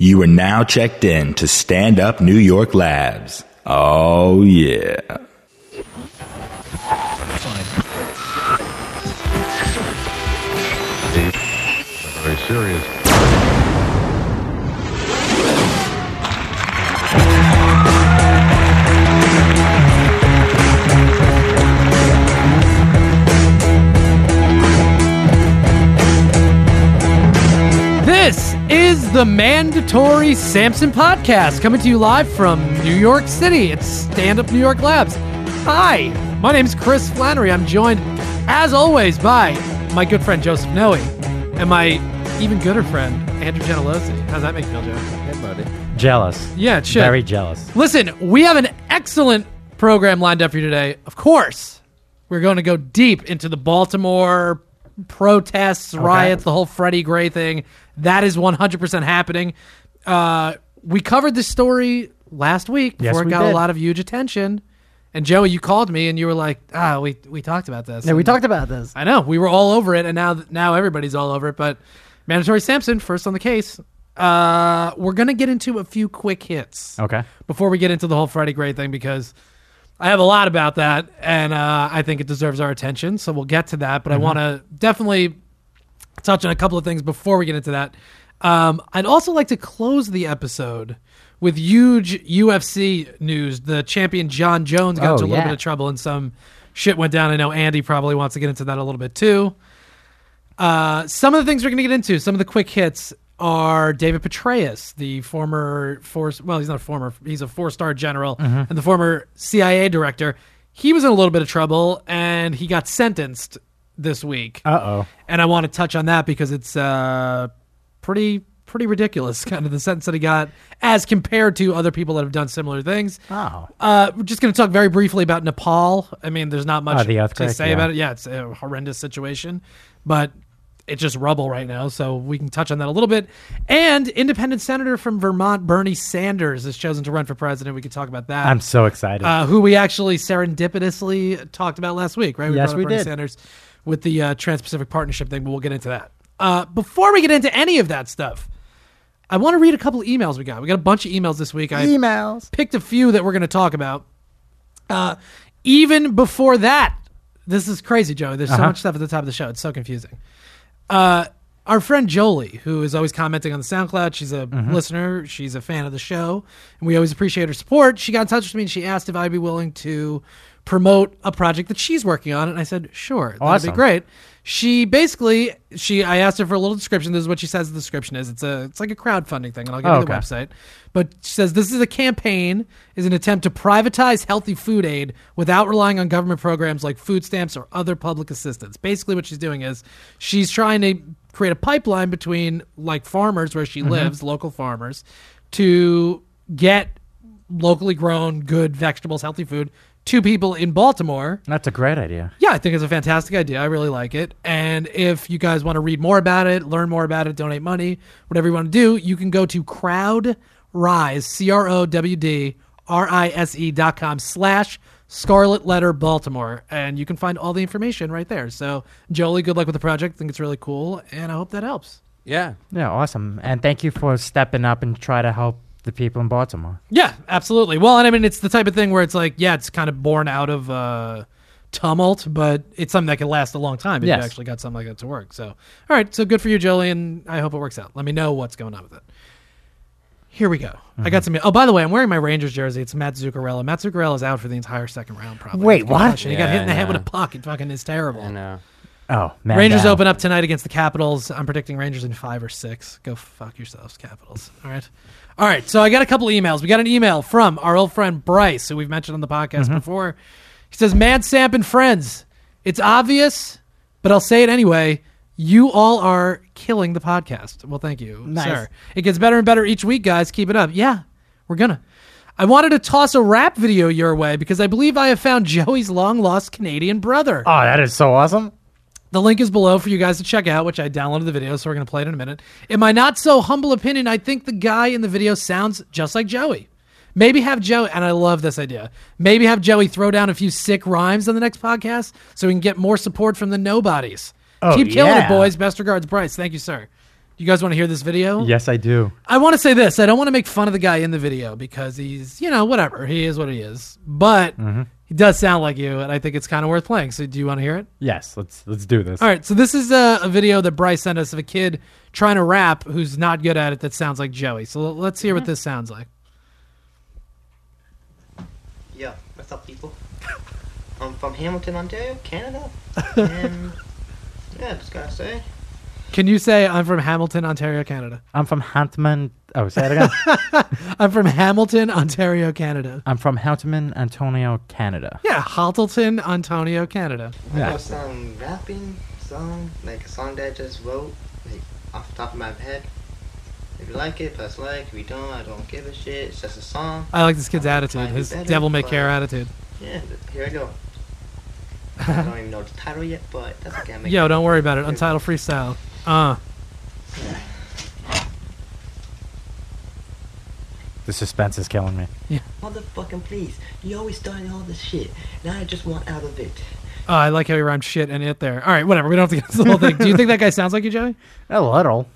You are now checked in to Stand Up New York Labs. Oh, yeah. Very serious. Is the mandatory Samson podcast coming to you live from New York City. It's Stand Up New York Labs. Hi, my name is Chris Flannery. I'm joined, as always, by my good friend Joseph Noe and my even gooder friend Andrew Genelosi. How's that make you feel, Joe? Hey, buddy. Jealous. Yeah, it should. Very jealous. Listen, we have an excellent program lined up for you today. Of course, we're going to go deep into the Baltimore protests, riots, the whole Freddie Gray thing. That is 100% happening. Uh, we covered this story last week Yes, before it we got a lot of huge attention. And Joey, you called me and you were like, "Ah, we we talked about this." Yeah, we And talked about this. I know we were all over it, and now now everybody's all over it. But mandatory Samson first on the case. Uh, we're gonna get into a few quick hits Okay. before we get into the whole Freddie Gray thing because I have a lot about that and uh, I think it deserves our attention. So we'll get to that, but I want to definitely touch on a couple of things before we get into that. Um, I'd also like to close the episode with huge UFC news. The champion Jon Jones got Oh, into a little yeah. bit of trouble and some shit went down. I know Andy probably wants to get into that a little bit too. Uh, some of the things we're going to get into, some of the quick hits are David Petraeus, the former force. Well, he's not a former. He's a four-star general Mm-hmm. and the former CIA director. He was in a little bit of trouble and he got sentenced this week. Uh oh. and I want to touch on that because it's uh, pretty pretty ridiculous, kind of the sentence that he got as compared to other people that have done similar things. Oh. Uh, we're just going to talk very briefly about Nepal. I mean, there's not much Oh, to say yeah. about it. Yeah, it's a horrendous situation, but it's just rubble right now. So we can touch on that a little bit. And independent senator from Vermont, Bernie Sanders, has chosen to run for president. We could talk about that. I'm so excited. uh, who we actually serendipitously talked about last week, right? Yes, brought up we Bernie did. Sanders with the uh, Trans-Pacific Partnership thing, but we'll get into that. Uh, before we get into any of that stuff, I want to read a couple of emails we got. We got a bunch of emails this week. I Emails. picked a few that we're going to talk about. Uh, even before that, this is crazy, Joey. There's so Uh-huh. much stuff at the top of the show. It's so confusing. Uh, our friend Jolie, who is always commenting on the SoundCloud, she's a Mm-hmm. listener. She's a fan of the show, and we always appreciate her support. She got in touch with me and she asked if I'd be willing to promote a project that she's working on, and I said, "Sure, that'd be great." She basically, she, I asked her for a little description. This is what she says the description is. It's a, it's like a crowdfunding thing, and I'll give Oh, you the okay. website. But she says this is a campaign, is an attempt to privatize healthy food aid without relying on government programs like food stamps or other public assistance. Basically, what she's doing is she's trying to create a pipeline between like farmers where she mm-hmm. lives, local farmers, to get locally grown, good vegetables, healthy food to people in Baltimore. That's a great idea. Yeah, I think it's a fantastic idea. I really like it. And if you guys want to read more about it, learn more about it, donate money, whatever you want to do, you can go to CrowdRise, C R O W D R I S E dot com slash Scarlet Letter Baltimore. And you can find all the information right there. So, Jolie, good luck with the project. I think it's really cool. And I hope that helps. Yeah. Yeah, awesome. And thank you for stepping up and try to help the people in Baltimore. Yeah, absolutely. Well, and I mean, it's the type of thing where it's like, yeah, it's kind of born out of uh, tumult, but it's something that can last a long time if Yes. you actually got something like that to work. So, all right, so good for you, Jolie, and I hope it works out. Let me know what's going on with it. Here we go. I Mm-hmm. got some. Oh, by the way, I'm wearing my Rangers jersey. It's Matt Zuccarello. Matt Zuccarello is out for the entire second round, probably. Wait, With what? concussion. He got hit in the head with a puck. It fucking is terrible. I know. Oh, man. Rangers down. open up tonight against the Capitals. I'm predicting Rangers in five or six. Go fuck yourselves, Capitals. All right. All right. So I got a couple emails. We got an email from our old friend Bryce, who we've mentioned on the podcast Mm-hmm. before. He says, Man Samp and friends, it's obvious, but I'll say it anyway. You all are killing the podcast. Well, thank you, Nice. sir. It gets better and better each week, guys. Keep it up. Yeah, we're gonna. I wanted to toss a rap video your way because I believe I have found Joey's long lost Canadian brother. Oh, that is so awesome. The link is below for you guys to check out, which I downloaded the video, so we're going to play it in a minute. In my not so humble opinion, I think the guy in the video sounds just like Joey. Maybe have Joey, and I love this idea. Maybe have Joey throw down a few sick rhymes on the next podcast so we can get more support from the nobodies. Oh, Keep killing it, boys. Best regards, Bryce. Thank you, sir. You guys want to hear this video? Yes, I do. I want to say this. I don't want to make fun of the guy in the video because he's, you know, whatever. He is what he is. But mm-hmm. He does sound like you, and I think it's kind of worth playing. So, do you want to hear it? Yes, let's let's do this. All right. So, this is a, a video that Bryce sent us of a kid trying to rap who's not good at it that sounds like Joey. So, let's hear what this sounds like. Yo, what's up, people? I'm from Hamilton, Ontario, Canada, and yeah, just gotta say, Can you say, I'm from Hamilton, Ontario, Canada? I'm from Hantman. Oh, say it again. I'm from Hamilton, Ontario, Canada. I'm from Houghton, Antonio, Canada. Yeah, Halton, Ontario, Canada. I Yeah. got some rapping song, like a song that I just wrote, like off the top of my head. If you like it, press like. If you don't, I don't give a shit. It's just a song. I like this kid's I'm attitude, his better, devil may care attitude. Yeah, here I go. I don't even know the title yet, but that's okay. I make Yo, it. don't worry about it. Untitled freestyle. Uh, The suspense is killing me. Yeah. Motherfucking please. You always starting all this shit. Now I just want out of it. oh, I like how he rhymed shit and it there. All right, whatever. We don't have to get into the whole thing. Do you think that guy sounds like you, Joey? A little,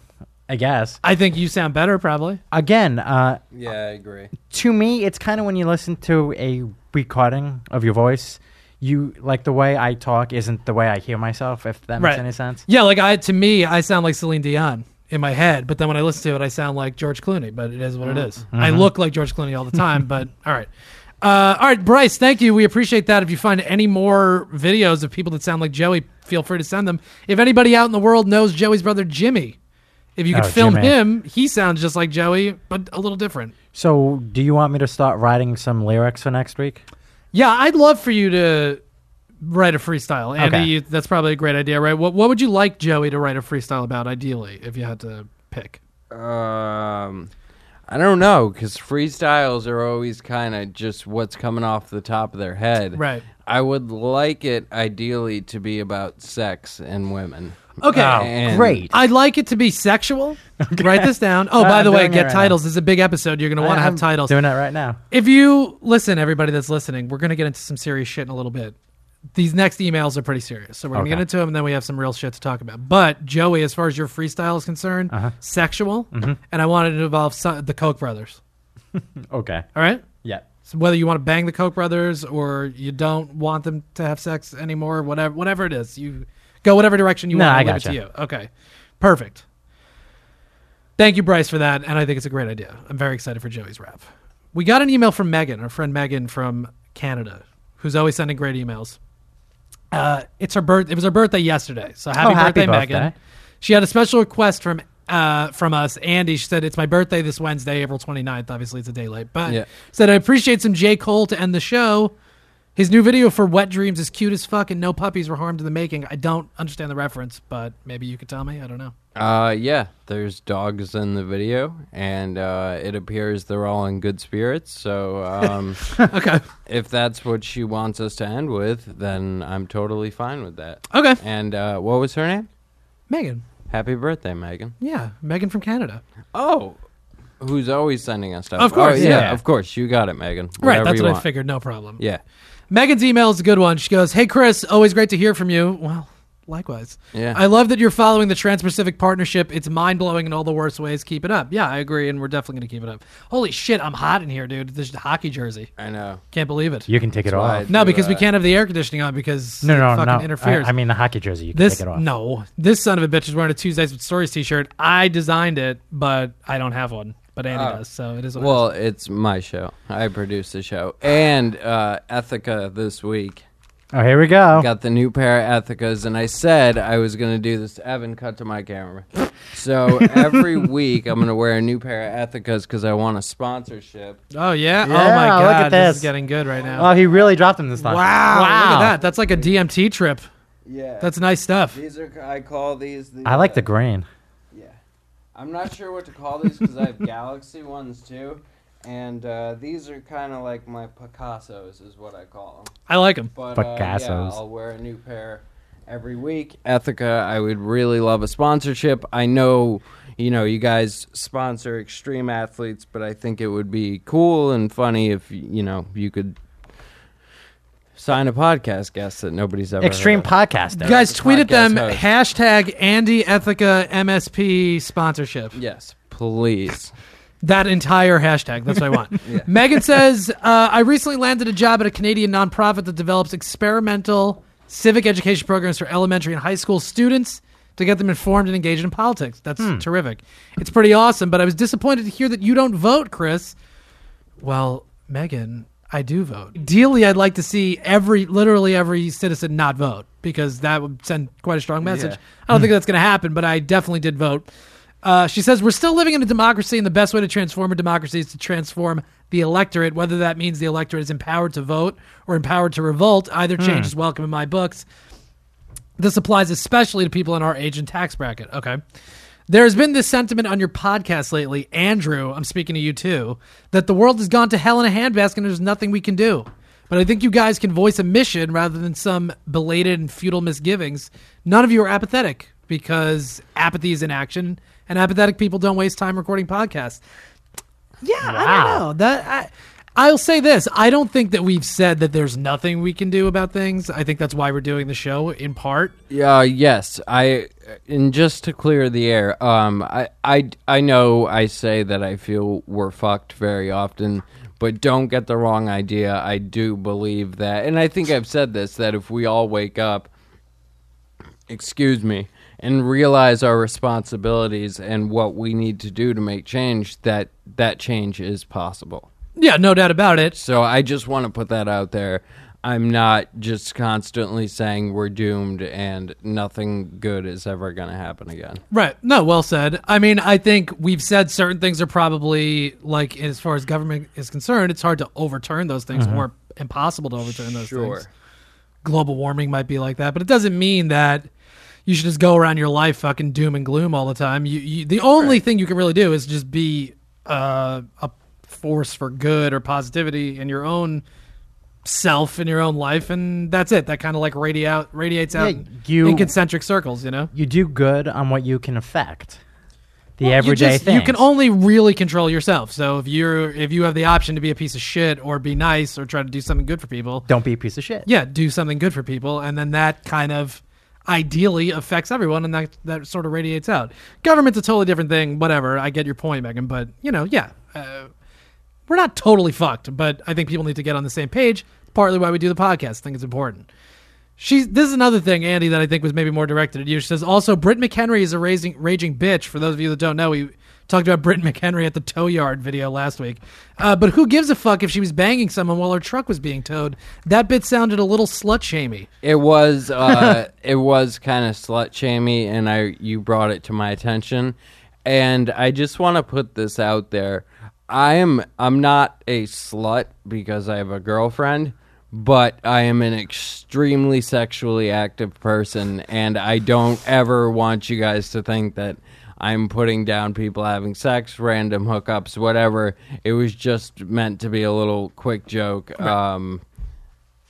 I guess. I think you sound better, probably. Again, uh, Yeah, I agree. to me, it's kind of when you listen to a recording of your voice, you like the way I talk isn't the way I hear myself. If that makes Right. any sense. Yeah, like I to me, I sound like Celine Dion in my head, but then when I listen to it, I sound like George Clooney. But it is what it is. I look like George Clooney all the time. but all right, uh, all right, Bryce, thank you. We appreciate that. If you find any more videos of people that sound like Joey, feel free to send them. If anybody out in the world knows Joey's brother Jimmy, if you could Oh, film Jimmy. him, he sounds just like Joey, but a little different. So, do you want me to start writing some lyrics for next week? Yeah, I'd love for you to write a freestyle. Andy, Okay. you, that's probably a great idea, right? What what would you like Joey to write a freestyle about ideally if you had to pick? Um, I don't know because freestyles are always kind of just what's coming off the top of their head. Right. I would like it ideally to be about sex and women. Okay. Oh, And- great. I'd like it to be sexual. Write this down. Oh, by I'm the way, get right titles. This is a big episode. You're going to want to have titles. Doing that right now. If you listen, everybody that's listening, we're going to get into some serious shit in a little bit. These next emails are pretty serious, so we're going to Okay. get into them, and then we have some real shit to talk about. But Joey, as far as your freestyle is concerned, Uh-huh. sexual, Mm-hmm. and I wanted to involve some, the Koch brothers. Okay. All right. Yeah. So whether you want to bang the Koch brothers or you don't want them to have sex anymore, whatever, whatever it is, you go whatever direction you No, want. I it gotcha. you. Okay, perfect. Thank you, Bryce, for that, and I think it's a great idea. I'm very excited for Joey's rap. We got an email from Megan, our friend Megan from Canada, who's always sending great emails. Uh, it's her birth. It was her birthday yesterday, so happy, Oh, happy birthday, Megan. She had a special request from uh, from us, Andy. She said it's my birthday this Wednesday, April 29th. Obviously, it's a day late, but Yeah. said I appreciate some J Cole to end the show. His new video for Wet Dreamz is cute as fuck, and no puppies were harmed in the making. I don't understand the reference, but maybe you could tell me. I don't know. Uh, yeah, there's dogs in the video, and uh, it appears they're all in good spirits. So, um, Okay, if that's what she wants us to end with, then I'm totally fine with that. okay, And uh, what was her name? Megan. Happy birthday, Megan. Yeah, Megan from Canada. Oh, who's always sending us stuff? Of course, oh, yeah, yeah. of course. You got it, Megan. right, that's what I figured. No problem. Yeah, Megan's email is a good one. She goes, "Hey Chris, always great to hear from you." Well, likewise. yeah. I love that you're following the Trans-Pacific Partnership. It's mind-blowing in all the worst ways. Keep it up. Yeah, I agree, and we're definitely going to keep it up. Holy shit, I'm hot in here, dude. This is a hockey jersey. I know. Can't believe it. You can take it That's why off. No, do, because we can't have the air conditioning on because No, it fucking no. interferes. I, I mean, the hockey jersey. You can this take it off. no, this son of a bitch is wearing a Tuesdays with Stories T-shirt. I designed it, but I don't have one. But Andy Oh. does, so it is. What Well, it's my show. I produce the show, and uh, Ethika this week. Oh, here we go. Got the new pair of Ethikas, and I said I was going to do this. Evan, cut to my camera. So every week I'm going to wear a new pair of Ethikas because I want a sponsorship. Oh yeah. oh Yeah, my look god, at this. this. is getting good right now. Oh, he really dropped them this time. wow, Wow! Look Wow. at that. That's like a DMT trip. Yeah, That's nice stuff. these are. I call these. The, I like uh, the green. Yeah, I'm not sure what to call these because I have Galaxy ones too, and uh, these are kind of like my Picassos, is what I call them. I like them. But uh, yeah, Picassos. I'll wear a new pair every week. Ethika, I would really love a sponsorship. I know, you know, you guys sponsor extreme athletes, but I think it would be cool and funny if you know you could sign a podcast guest that nobody's ever Extreme heard of. podcasting. Guys, tweet at them host. hashtag Andy Ethika MSP sponsorship. Yes, please. That entire hashtag. That's what I want. Megan says, uh, I recently landed a job at a Canadian nonprofit that develops experimental civic education programs for elementary and high school students to get them informed and engaged in politics. That's terrific. It's pretty awesome, but I was disappointed to hear that you don't vote, Chris. Well, Megan, I do vote. Ideally, I'd like to see every, literally every citizen not vote because that would send quite a strong message. Yeah. I don't think that's going to happen, but I definitely did vote. Uh, she says, We're still living in a democracy, and the best way to transform a democracy is to transform the electorate, whether that means the electorate is empowered to vote or empowered to revolt. Either change is welcome in my books. This applies especially to people in our age and tax bracket. Okay. There has been this sentiment on your podcast lately, Andrew, I'm speaking to you too, that the world has gone to hell in a handbasket and there's nothing we can do. But I think you guys can voice a mission rather than some belated and futile misgivings. None of you are apathetic because apathy is in action, and apathetic people don't waste time recording podcasts. Yeah, I don't know. That I, I'll say this: I don't think that we've said that there's nothing we can do about things. I think that's why we're doing the show in part. Uh, yes, I. And just to clear the air, um, I, I, I know I say that I feel we're fucked very often, but don't get the wrong idea. I do believe that, and I think I've said this that if we all wake up, excuse me, and realize our responsibilities and what we need to do to make change, that that change is possible. Yeah, no doubt about it. So I just want to put that out there. I'm not just constantly saying we're doomed and nothing good is ever going to happen again. Right. No, well said. I mean, I think we've said certain things are probably like as far as government is concerned, it's hard to overturn those things or impossible to overturn those things. Sure. things. Global warming might be like that, but it doesn't mean that you should just go around your life fucking doom and gloom all the time. You, you the only thing you can really do is just be uh, a force for good or positivity in your own self in your own life and that's it that kind of like radiate out radiates out Yeah, in- you- in concentric circles you know You do good on what you can affect. The Well, everyday things. You can only really control yourself. So if you're if you have the option to be a piece of shit or be nice or try to do something good for people, don't be a piece of shit. yeah, do something good for people, and then that kind of ideally affects everyone, and that that sort of radiates out. Government's a totally different thing. Whatever, I get your point, Megan, but you know, yeah, uh, we're not totally fucked, but I think people need to get on the same page. Partly why we do the podcast. I think it's important. She's this is another thing, Andy, that I think was maybe more directed at you. She says also Britt McHenry is a raging raging bitch. For those of you that don't know, we talked about Britt McHenry at the tow yard video last week. Uh, but who gives a fuck if she was banging someone while her truck was being towed? That bit sounded a little slut shamey. It was uh, it was kind of slut shamey, and I you brought it to my attention, and I just want to put this out there. I am I'm not a slut because I have a girlfriend, but I am an extremely sexually active person, and I don't ever want you guys to think that I'm putting down people having sex, random hookups, whatever. It was just meant to be a little quick joke. Um,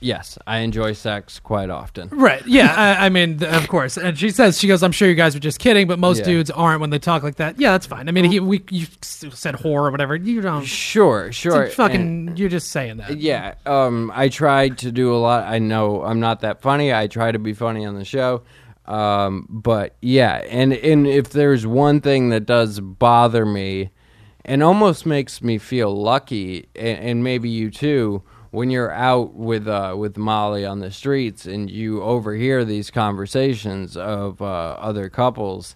yes, I enjoy sex quite often. Right. Yeah. I, I mean, th- of course. And she says, she goes, I'm sure you guys were just kidding, but most Yeah. dudes aren't when they talk like that. Yeah, that's fine. I mean, he, we, you s- said whore or whatever. You don't. Sure, sure. it's fucking, and- you're just saying that. yeah, um, I tried to do a lot. I know I'm not that funny. I try to be funny on the show. Um, but yeah, and and if there's one thing that does bother me, and almost makes me feel lucky, and, and maybe you too, when you're out with uh, with Molly on the streets and you overhear these conversations of uh, other couples,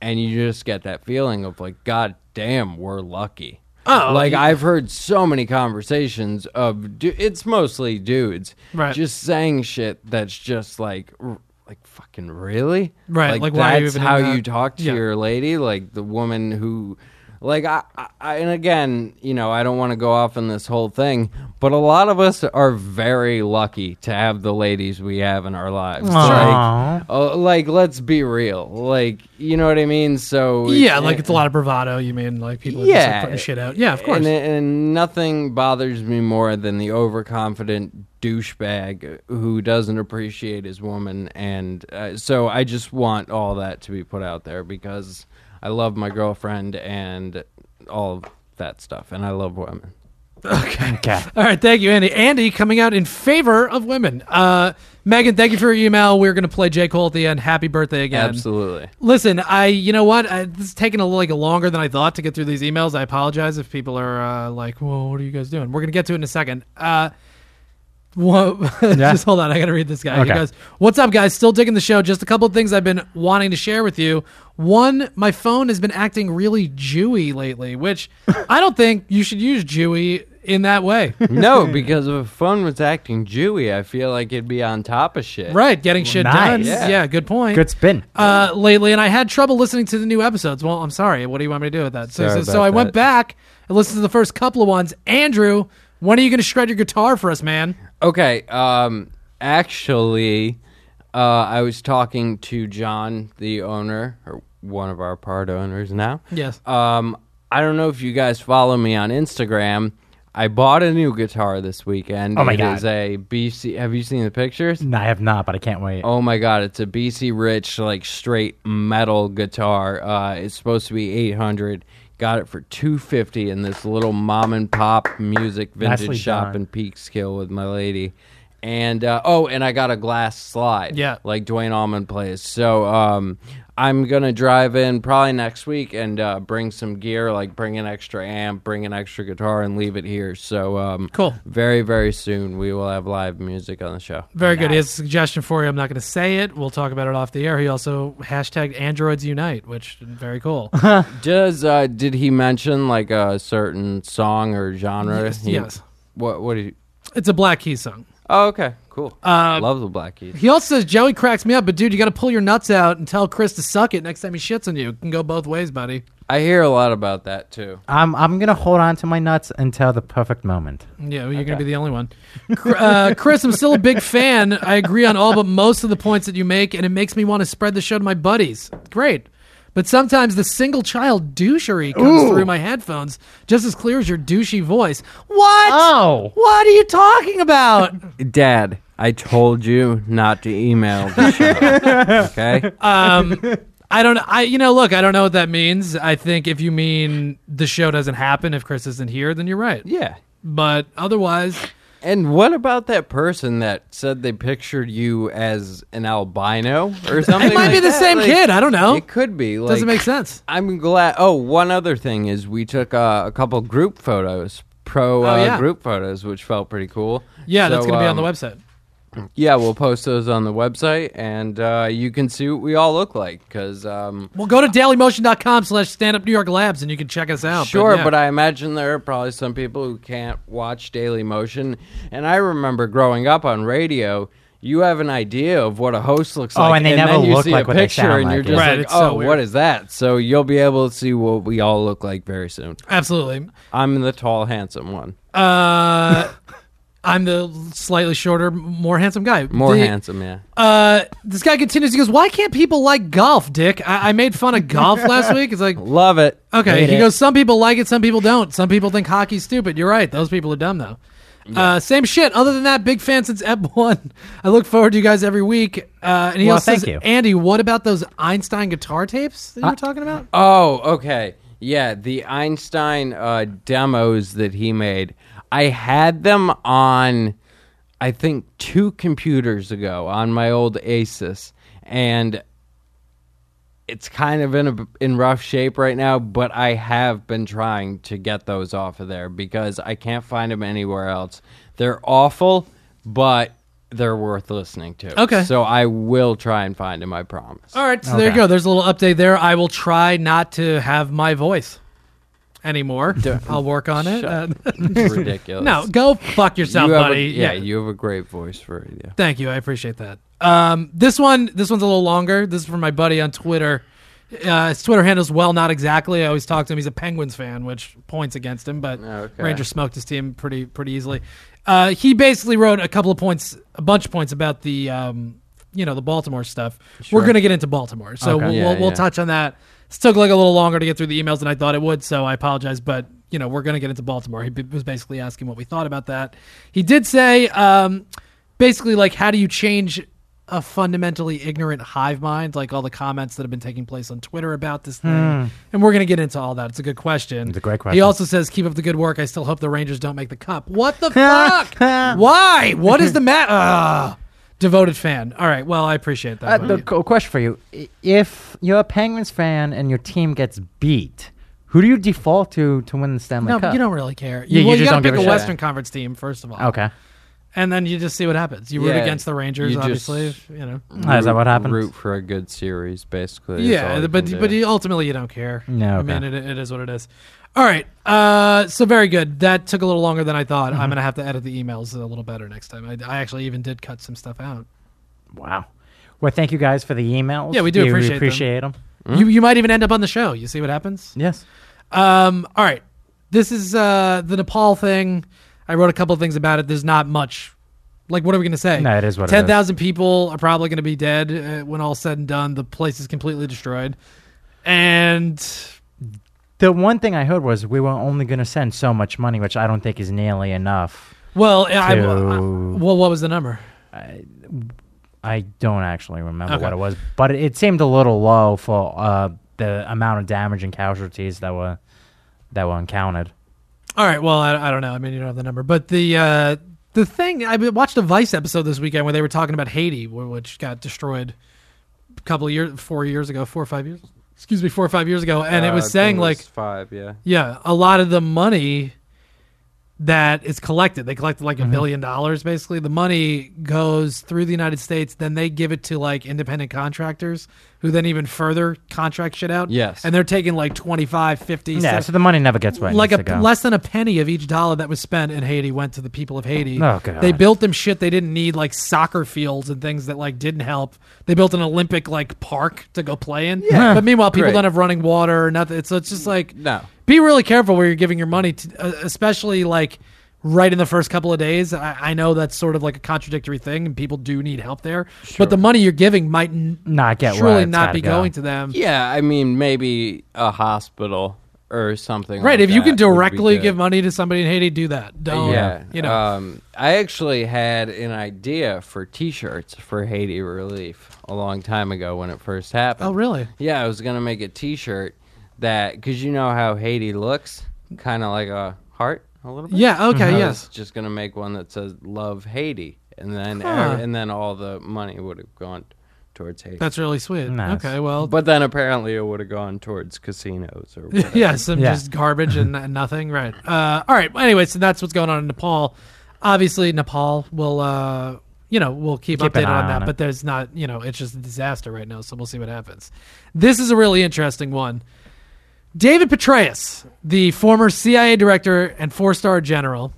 and you just get that feeling of like, God damn, we're lucky. Oh, like you- I've heard so many conversations of du- it's mostly dudes Right. just saying shit that's just like r- like fucking really Right, like, like, you that's even how that? you talk to Yeah. your lady like the woman who like I, I and again you know I don't want to go off on this whole thing but a lot of us are very lucky to have the ladies we have in our lives like uh, like let's be real like you know what I mean so Yeah, like it's a lot of bravado. You mean like people are just Yeah. like putting shit out? Yeah, of course. And, and nothing bothers me more than the overconfident douchebag who doesn't appreciate his woman. And uh, so I just want all that to be put out there because I love my girlfriend and all of that stuff. And I love women. Okay. Okay. All right, thank you, Andy. Andy coming out in favor of women. Uh, Megan, thank you for your email. We're going to play J. Cole at the end. Happy birthday again. Absolutely. Listen, I, you know what? I, this is taking a little like longer than I thought to get through these emails. I apologize if people are uh, like, "Well, what are you guys doing?" We're gonna get to it in a second. Uh, wha- just hold on, I gotta read this guy. He Okay. goes, "What's up, guys? Still digging the show. Just a couple of things I've been wanting to share with you. One, my phone has been acting really Jewy lately, which I don't think you should use Jewy in that way. No, because if a phone was acting Jewy, I feel like it'd be on top of shit. right? Getting shit nice. done. Yeah. yeah, good point. Good spin. uh, lately, and I had trouble listening to the new episodes. Well, I'm sorry. What do you want me to do with that? So, Sorry so, so about I went that. back and listened to the first couple of ones. Andrew, when are you going to shred your guitar for us, man? Okay. Um. Actually, uh, I was talking to John, the owner, or one of our part owners now. Yes. Um. I don't know if you guys follow me on Instagram. I bought a new guitar this weekend. Oh my It God. is a BC. Have you seen the pictures? No, I have not, but I can't wait. Oh my god, it's a BC Rich like straight metal guitar. Uh, it's supposed to be 800. Got it for 250 in this little mom and pop music vintage Nicely shop done. in Peekskill with my lady. And uh, oh, and I got a glass slide. Yeah. like Duane Allman plays. So um, I'm gonna drive in probably next week and uh, bring some gear, like bring an extra amp, bring an extra guitar, and leave it here. So um, Cool. Very very soon we will have live music on the show. Very good. He has a suggestion for you. I'm not going to say it. We'll talk about it off the air. He also hashtagged Androids Unite, which very cool. Does uh did he mention like a certain song or genre? Yes, He- yes. What what did he it's a Black Keys song. Oh, okay. Cool. Uh, Love the Black Keys. He also says Joey cracks me up, but dude, you got to pull your nuts out and tell Chris to suck it next time he shits on you. It can go both ways, buddy. I hear a lot about that too. I'm I'm gonna hold on to my nuts until the perfect moment. Yeah, well, you're going to be the only one. Cr- Uh, Chris, I'm still a big fan. I agree on all but most of the points that you make, and it makes me want to spread the show to my buddies. Great. But sometimes the single child douchery comes through my headphones just as clear as your douchey voice. What? Oh. What are you talking about? Dad, I told you not to email the show. okay? um, I don't. I you know, look, I don't know what that means. I think if you mean the show doesn't happen if Chris isn't here, then you're right. Yeah. But otherwise, And what about that person that said they pictured you as an albino or something? it might be the that? same Like, kid. I don't know. It could be. Like, Doesn't make sense. I'm glad. Oh, one other thing is we took uh, a couple group photos, pro uh, Oh, yeah. group photos, which felt pretty cool. Yeah, that's going to be on the um, website. Yeah, we'll post those on the website, and uh, you can see what we all look like. Because um, Well, go to dailymotion.com slash stand up New York labs and you can check us out. sure, yeah. but I imagine there are probably some people who can't watch Daily Motion. And I remember growing up on radio. You have an idea of what a host looks Oh, like, and they never then you look see like a picture, sound and you're just. Right, like, it's so "Oh, what is that?" So you'll be able to see what we all look like very soon. Absolutely. I'm the tall, handsome one. Uh, I'm the slightly shorter, more handsome guy. More The- handsome, yeah. Uh, this guy continues. He goes, "Why can't people like golf, Dick? I, I made fun of golf last week. It's like, Love it. okay." Hate he it. goes, "Some people like it, some people don't. Some people think hockey's stupid. You're right. Those people are dumb, though." Uh, same shit. Other than that, big fan since Ep one. I look forward to you guys every week. Uh, and he Well, also thank says, you. Andy, what about those Einstein guitar tapes that you Uh, were talking about? Oh, okay. Yeah, the Einstein uh, demos that he made. I had them on, I think, two computers ago on my old Asus, and it's kind of in a, in rough shape right now. But I have been trying to get those off of there because I can't find them anywhere else. They're awful, but they're worth listening to. Okay. so I will try and find them. I promise. All right, so there you go. There's a little update there. I will try not to have my voice anymore. I'll work on it. Uh, It's ridiculous. no, go fuck yourself, you have buddy. A, yeah, you have a great voice for radio. Thank you. I appreciate that. Um, this one, this one's a little longer. This is from my buddy on Twitter. Uh, his Twitter handle's well, not exactly. I always talk to him. He's a Penguins fan, which points against him, but Okay. Rangers smoked his team pretty pretty easily. Uh, he basically wrote a couple of points, a bunch of points about the um, you know the Baltimore stuff. We're gonna get into Baltimore, so Okay. we'll, Yeah, we'll, we'll yeah. touch on that. It took like a little longer to get through the emails than I thought it would, so I apologize. But you know, we're gonna get into Baltimore. He was basically asking what we thought about that. He did say, um, basically, like, how do you change a fundamentally ignorant hive mind, like all the comments that have been taking place on Twitter about this thing. And we're going to get into all that. It's a good question. Hmm. It's a great question. He also says, keep up the good work. I still hope the Rangers don't make the cup. What the fuck? Why? What is the matter? Devoted fan. All right. Well, I appreciate that. Uh, but the yeah. qu- question for you: If you're a Penguins fan and your team gets beat, who do you default to to win the Stanley Cup? no, Cup? you don't really care. Yeah, you well, just gotta don't give pick a a shit. Western Conference team first of all. Okay, and then you just see what happens. You root Yeah, against the Rangers, you just- obviously. You know. Oh, is that what happens? Root for a good series, basically. is all Yeah, you but can do. but you, ultimately you don't care. No, I okay. mean it, it is what it is. All right, uh, so very good. That took a little longer than I thought. Mm-hmm. I'm gonna have to edit the emails a little better next time. I, I actually even did cut some stuff out. wow. Well, thank you guys for the emails. Yeah, we do we appreciate them. appreciate them. You you might even end up on the show. You see what happens. Yes. Um, all right, this is uh, the Nepal thing. I wrote a couple of things about it. There's not much. Like, what are we going to say? No, it is what. Ten thousand people are probably going to be dead uh, when all's said and done. The place is completely destroyed, and The one thing I heard was we were only going to send so much money, which I don't think is nearly enough. well, I, I- well, what was the number? I don't actually remember Okay. what it was, but it, it seemed a little low for uh, the amount of damage and casualties that were that were encountered. All right. Well, I, I don't know. I mean, you don't have the number, but the uh, the thing I watched a Vice episode this weekend where they were talking about Haiti, wh- which got destroyed a couple of years, four years ago, four or five years. Excuse me, four or five years ago, and it Uh, I was saying it like, five. Yeah. yeah, a lot of the money that is collected, they collected like a mm-hmm. billion dollars basically. The money goes through the United States, then they give it to like independent contractors who then even further contract shit out. Yes. And they're taking like 25, 50, Yeah, 70 so the money never gets where like a less than a penny of each dollar that was spent in Haiti went to the people of Haiti. Oh, God. They built them shit they didn't need, like soccer fields and things that like didn't help. They built an Olympic like park to go play in. Yeah. But meanwhile, people Great. don't have running water or nothing. So it's just like No. Be really careful where you're giving your money to, uh, especially like right in the first couple of days. I, I know that's sort of like a contradictory thing, and people do need help there. But the money you're giving might n- Not get where truly not be go. going to them. Yeah, I mean maybe a hospital or something. Right. like If you can that would be directly give money to somebody in Haiti, do that. Don't. yeah, You know. Um, I actually had an idea for T-shirts for Haiti relief a long time ago when it first happened. oh, really? Yeah, I was gonna make a T-shirt that because you know how Haiti looks, kind of like a heart, a little bit. Yeah. Okay. I Yes. just gonna make one that says "Love Haiti," and then Huh. and then all the money would have gone towards Haiti. That's really sweet. Nice. Okay, well, but then apparently it would have gone towards casinos or whatever. yeah, some Yeah. just garbage and, and nothing. Right. Uh, all right. Anyway, so that's what's going on in Nepal. Obviously, Nepal will, uh, you know, we'll keep, Keep an updated eye on on that. it. But there's not, you know, it's just a disaster right now. So we'll see what happens. This is a really interesting one. David Petraeus, the former CIA director and four-star general,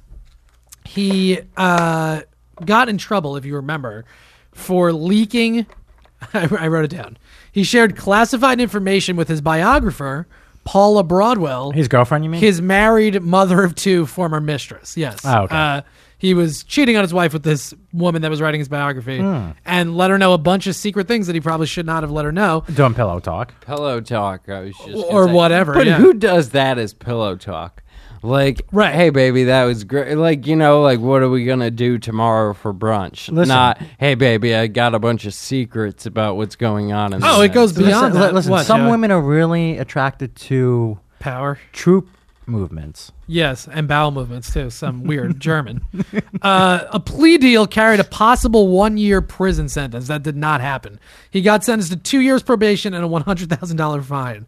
he uh, got in trouble, if you remember, for leaking. I, I wrote it down. He shared classified information with his biographer, Paula Broadwell, His girlfriend, you mean? his married mother of two former mistress. Yes. Oh, okay. uh, he was cheating on his wife with this woman that was writing his biography Hmm. and let her know a bunch of secret things that he probably should not have let her know. Doing pillow talk. pillow talk. I was just Or say. whatever, But yeah. who does that as pillow talk? Like, Right. Hey, baby, that was great. Like, you know, like what are we gonna do tomorrow for brunch? Listen. Not, hey, baby, I got a bunch of secrets about what's going on. In Oh, it United goes beyond listen, that. listen What, some Joey? women are really attracted to Power. troop movements. Yes, and bowel movements too. Some weird German. Uh, a plea deal carried a possible one-year prison sentence. That did not happen. He got sentenced to two years probation and a one hundred thousand dollar fine.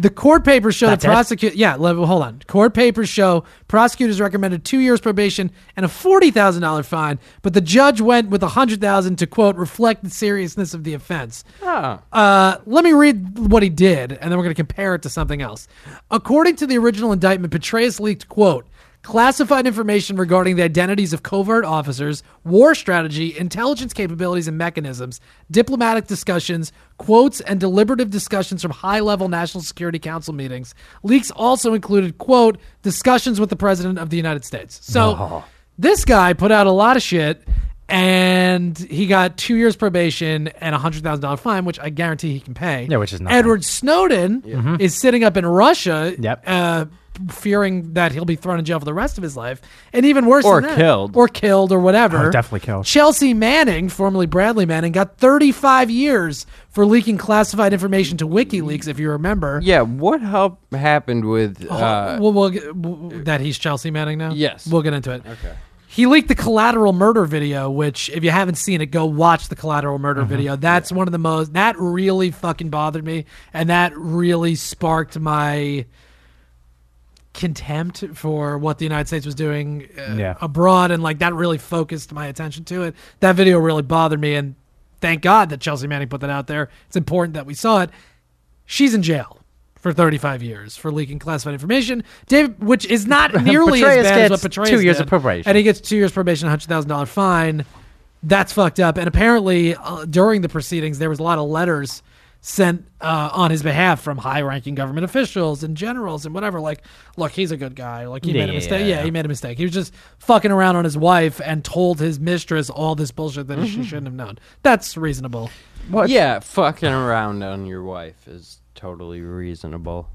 The court papers show That's the it? prosecute. Yeah, hold on. Court papers show prosecutors recommended two years probation and a forty thousand dollar fine, but the judge went with a hundred thousand to quote reflect the seriousness of the offense. Oh. Uh, let me read what he did, and then we're going to compare it to something else. According to the original indictment, Petraeus leaked, quote, classified information regarding the identities of covert officers, war strategy, intelligence capabilities and mechanisms, diplomatic discussions, quotes, and deliberative discussions from high level National Security Council meetings. Leaks also included, quote, discussions with the President of the United States. So this guy put out a lot of shit and he got two years probation and a hundred thousand dollar fine, which I guarantee he can pay. Yeah, which is nothing. Edward Snowden is sitting up in Russia, Yep. uh, fearing that he'll be thrown in jail for the rest of his life, and even worse, Or than that, killed. or killed, or whatever. Oh, definitely killed. Chelsea Manning, formerly Bradley Manning, got 35 years for leaking classified information to WikiLeaks. If you remember, Yeah, what help happened with? Uh, we'll, we'll get, w- that he's Chelsea Manning now. Yes. we'll get into it. okay. He leaked the collateral murder video, which, if you haven't seen it, go watch the collateral murder video. That's one of the most, that really fucking bothered me. And that really sparked my contempt for what the United States was doing uh, Yeah. abroad. And, like, that really focused my attention to it. That video really bothered me. And thank God that Chelsea Manning put that out there. It's important that we saw it. She's in jail. For 35 years for leaking classified information, David, which is not nearly as bad as what Petraeus two years did. of probation. and he gets two years probation, hundred thousand dollar fine. That's fucked up. And apparently, uh, during the proceedings, there was a lot of letters sent uh, on his behalf from high-ranking government officials and generals and whatever. Like, look, he's a good guy. Like, he Yeah, made a mistake. yeah. Yeah, he made a mistake. He was just fucking around on his wife and told his mistress all this bullshit that Mm-hmm. she shouldn't have known. That's reasonable. Well, Yeah, fucking around on your wife is totally reasonable.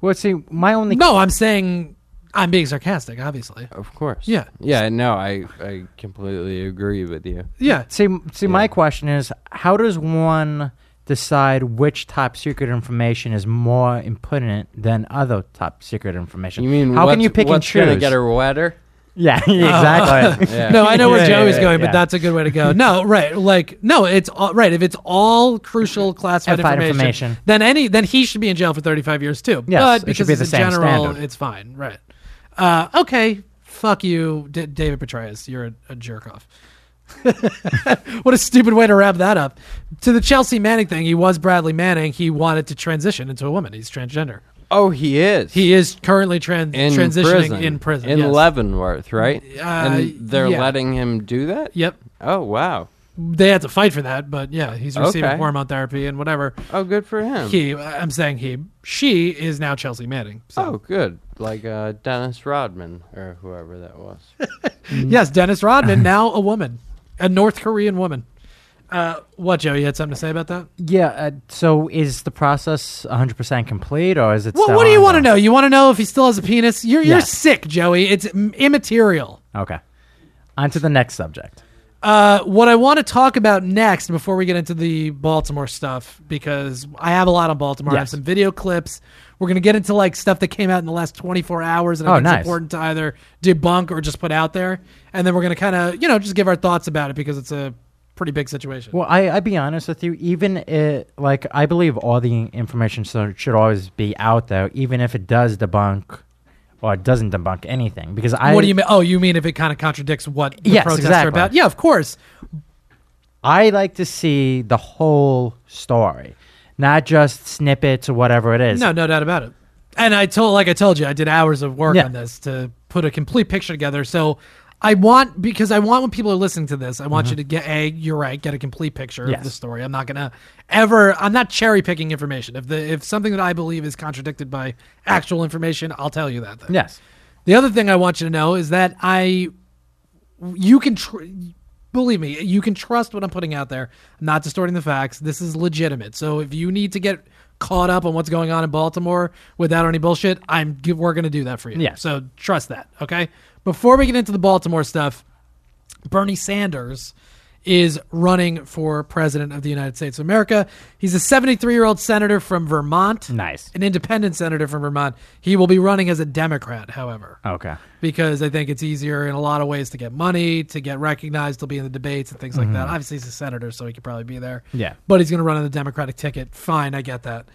Well, see, my only No, I'm saying I'm being sarcastic. Obviously. Of course. Yeah. Yeah. No, I I completely agree with you. Yeah. See, see, my question is, how does one decide which top secret information is more important than other top secret information? You mean how can you pick and what's gonna get her wetter? yeah, exactly. Yeah. No, I know where Yeah, Joey's yeah, going, yeah. but that's a good way to go. No, right, like no, it's all, right. If it's all crucial classified Classified information, information. then any then he should be in jail for thirty five years too. Yes, but it because be it's the in same general, standard. it's fine. Right. Uh, okay. Fuck you, D- David Petraeus. You're a, a jerk off. what a stupid way to wrap that up. To the Chelsea Manning thing, he was Bradley Manning. He wanted to transition into a woman. He's transgender. Oh, he is. He is currently tran- in transitioning prison. in prison. in yes. Leavenworth, right? Uh, and they're yeah. letting him do that. Yep. Oh wow. They had to fight for that, but yeah, he's receiving Okay. hormone therapy and whatever. Oh, good for him. He, I'm saying he, she is now Chelsea Manning. So. Oh, good. Like uh, Dennis Rodman or whoever that was. yes, Dennis Rodman, now a woman, a North Korean woman. Uh, what, Joe? You had something to say about that? yeah. Uh, so, is the process 100% complete, or is it? Well, what do you want to know? You want to know if he still has a penis? You're you're Yes. sick, Joey. It's immaterial. Okay. On to the next subject. Uh, what I want to talk about next, before we get into the Baltimore stuff, because I have a lot on Baltimore. I have some video clips. We're gonna get into like stuff that came out in the last 24 hours, and I Oh, think it's important to either debunk or just put out there. And then we're gonna kind of, you know, just give our thoughts about it because it's a pretty big situation. Well, I I be honest with you. Even it, like I believe all the information should always be out there, even if it does debunk or it doesn't debunk anything. Because I what do you mean? Oh, you mean if it kind of contradicts what the Yes, protests are about? Yeah, of course. I like to see the whole story, not just snippets or whatever it is. No, no doubt about it. And I told, like I told you, I did hours of work Yeah. on this to put a complete picture together. So I want because I want when people are listening to this, I want you to get a. You're right, get a complete picture of Mm-hmm. The story. I'm not gonna ever. I'm not cherry picking information. If the if something that I believe is contradicted by actual information, I'll tell you that. Thing. Yes. The other thing I want you to know is that I, you can, tr- believe me, you can trust what I'm putting out there. I'm not distorting the facts. This is legitimate. So if you need to get caught up on what's going on in Baltimore without any bullshit, I'm we're going to do that for you. Yeah. So trust that. Okay. Before we get into the Baltimore stuff, Bernie Sanders is running for president of the United States of America. He's a 73 year old senator from Vermont. Nice. An independent senator from Vermont. He will be running as a Democrat, however Okay. because I think it's easier in a lot of ways to get money, to get recognized, to be in the debates and things like that. Obviously, he's a senator, so he could probably be there. Yeah. But he's going to run on the Democratic ticket. Fine, I get that.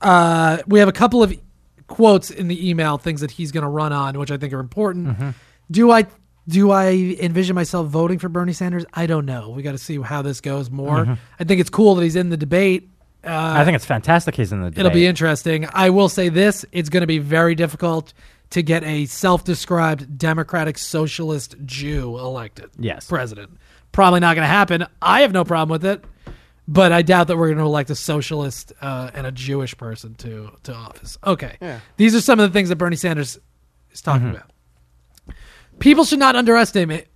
Uh, we have a couple of quotes in the email, things that he's going to run on, which I think are important. Do I do I envision myself voting for Bernie Sanders? I don't know. We got to see how this goes more. I think it's cool that he's in the debate. Uh, I think it's fantastic he's in the debate. It'll be interesting. I will say this: it's going to be very difficult to get a self-described democratic socialist Jew elected. Yes. president. Probably not going to happen. I have no problem with it, but I doubt that we're going to elect a socialist uh, and a Jewish person to to office. Okay, yeah. these are some of the things that Bernie Sanders is talking about. People should not underestimate.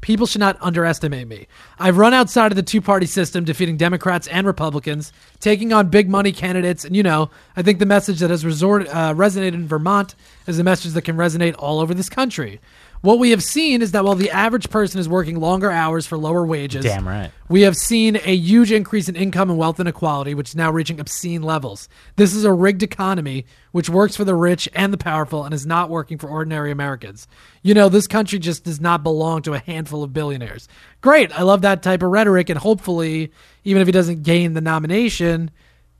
People should not underestimate me. I've run outside of the two party system, defeating Democrats and Republicans, taking on big money candidates. And, you know, I think the message that has resort, uh, resonated in Vermont is a message that can resonate all over this country. What we have seen is that while the average person is working longer hours for lower wages, Damn right. we have seen a huge increase in income and wealth inequality, which is now reaching obscene levels. This is a rigged economy which works for the rich and the powerful and is not working for ordinary Americans. You know, this country just does not belong to a handful of billionaires. Great. I love that type of rhetoric. And hopefully, even if he doesn't gain the nomination,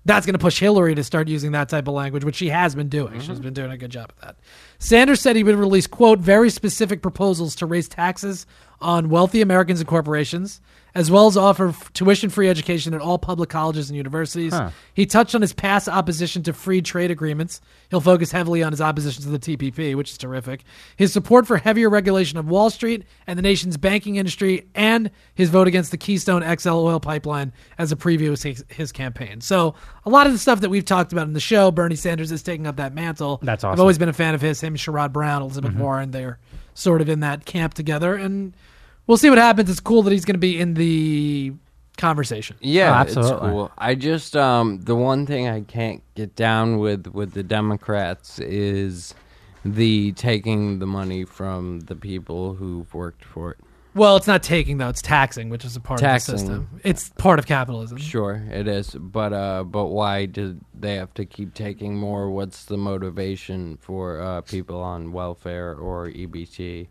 that's going to push Hillary to start using that type of language, which she has been doing. She's mm-hmm. been doing a good job of that. Sanders said he would release, quote, very specific proposals to raise taxes on wealthy Americans and corporations, as well as offer tuition free education at all public colleges and universities. Huh. He touched on his past opposition to free trade agreements. He'll focus heavily on his opposition to the TPP, which is terrific. His support for heavier regulation of Wall Street and the nation's banking industry, and his vote against the Keystone XL oil pipeline as a preview of his, his campaign. So, a lot of the stuff that we've talked about in the show, Bernie Sanders is taking up that mantle. That's awesome. I've always been a fan of his. Him, Sherrod Brown, Elizabeth mm-hmm. Warren, they're sort of in that camp together. And we'll see what happens. It's cool that he's going to be in the conversation. Yeah, Oh, it's absolutely. cool. I just um the one thing I can't get down with with the Democrats is the taking the money from the people who've worked for it. Well, it's not taking though; it's taxing, which is a part Taxing. of the system. It's part of capitalism. Sure, it is, but uh, but why do they have to keep taking more? What's the motivation for uh, people on welfare or EBT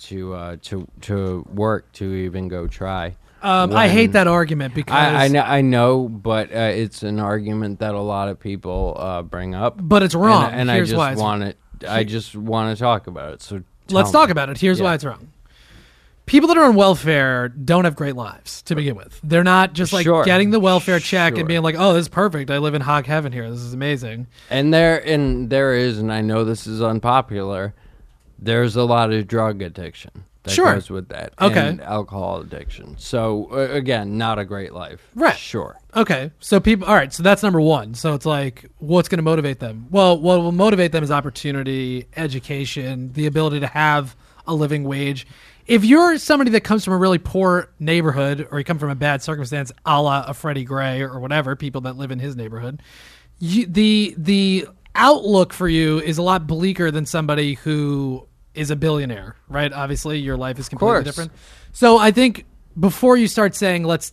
to uh, to to work to even go try? Um, I hate that argument because I, I know, I know, but uh, it's an argument that a lot of people uh, bring up. But it's wrong. and, and I just want it. I just want to talk about it. So Let's tell talk about it. Here's Yeah. why it's wrong. People that are on welfare don't have great lives to begin with. They're not just like Sure. getting the welfare check Sure. and being like, "Oh, this is perfect. I live in hog heaven here. This is amazing." And there, and there is, and I know this is unpopular. There's a lot of drug addiction that Sure. goes with that. Okay. and alcohol addiction. So uh, again, not a great life. Right. Sure. Okay, so people. All right, so that's number one. So it's like, what's going to motivate them? Well, what will motivate them is opportunity, education, the ability to have a living wage. If you're somebody that comes from a really poor neighborhood, or you come from a bad circumstance, a la a Freddie Gray or whatever, people that live in his neighborhood, you, the the outlook for you is a lot bleaker than somebody who is a billionaire, right? Obviously, your life is completely different. So I think before you start saying let's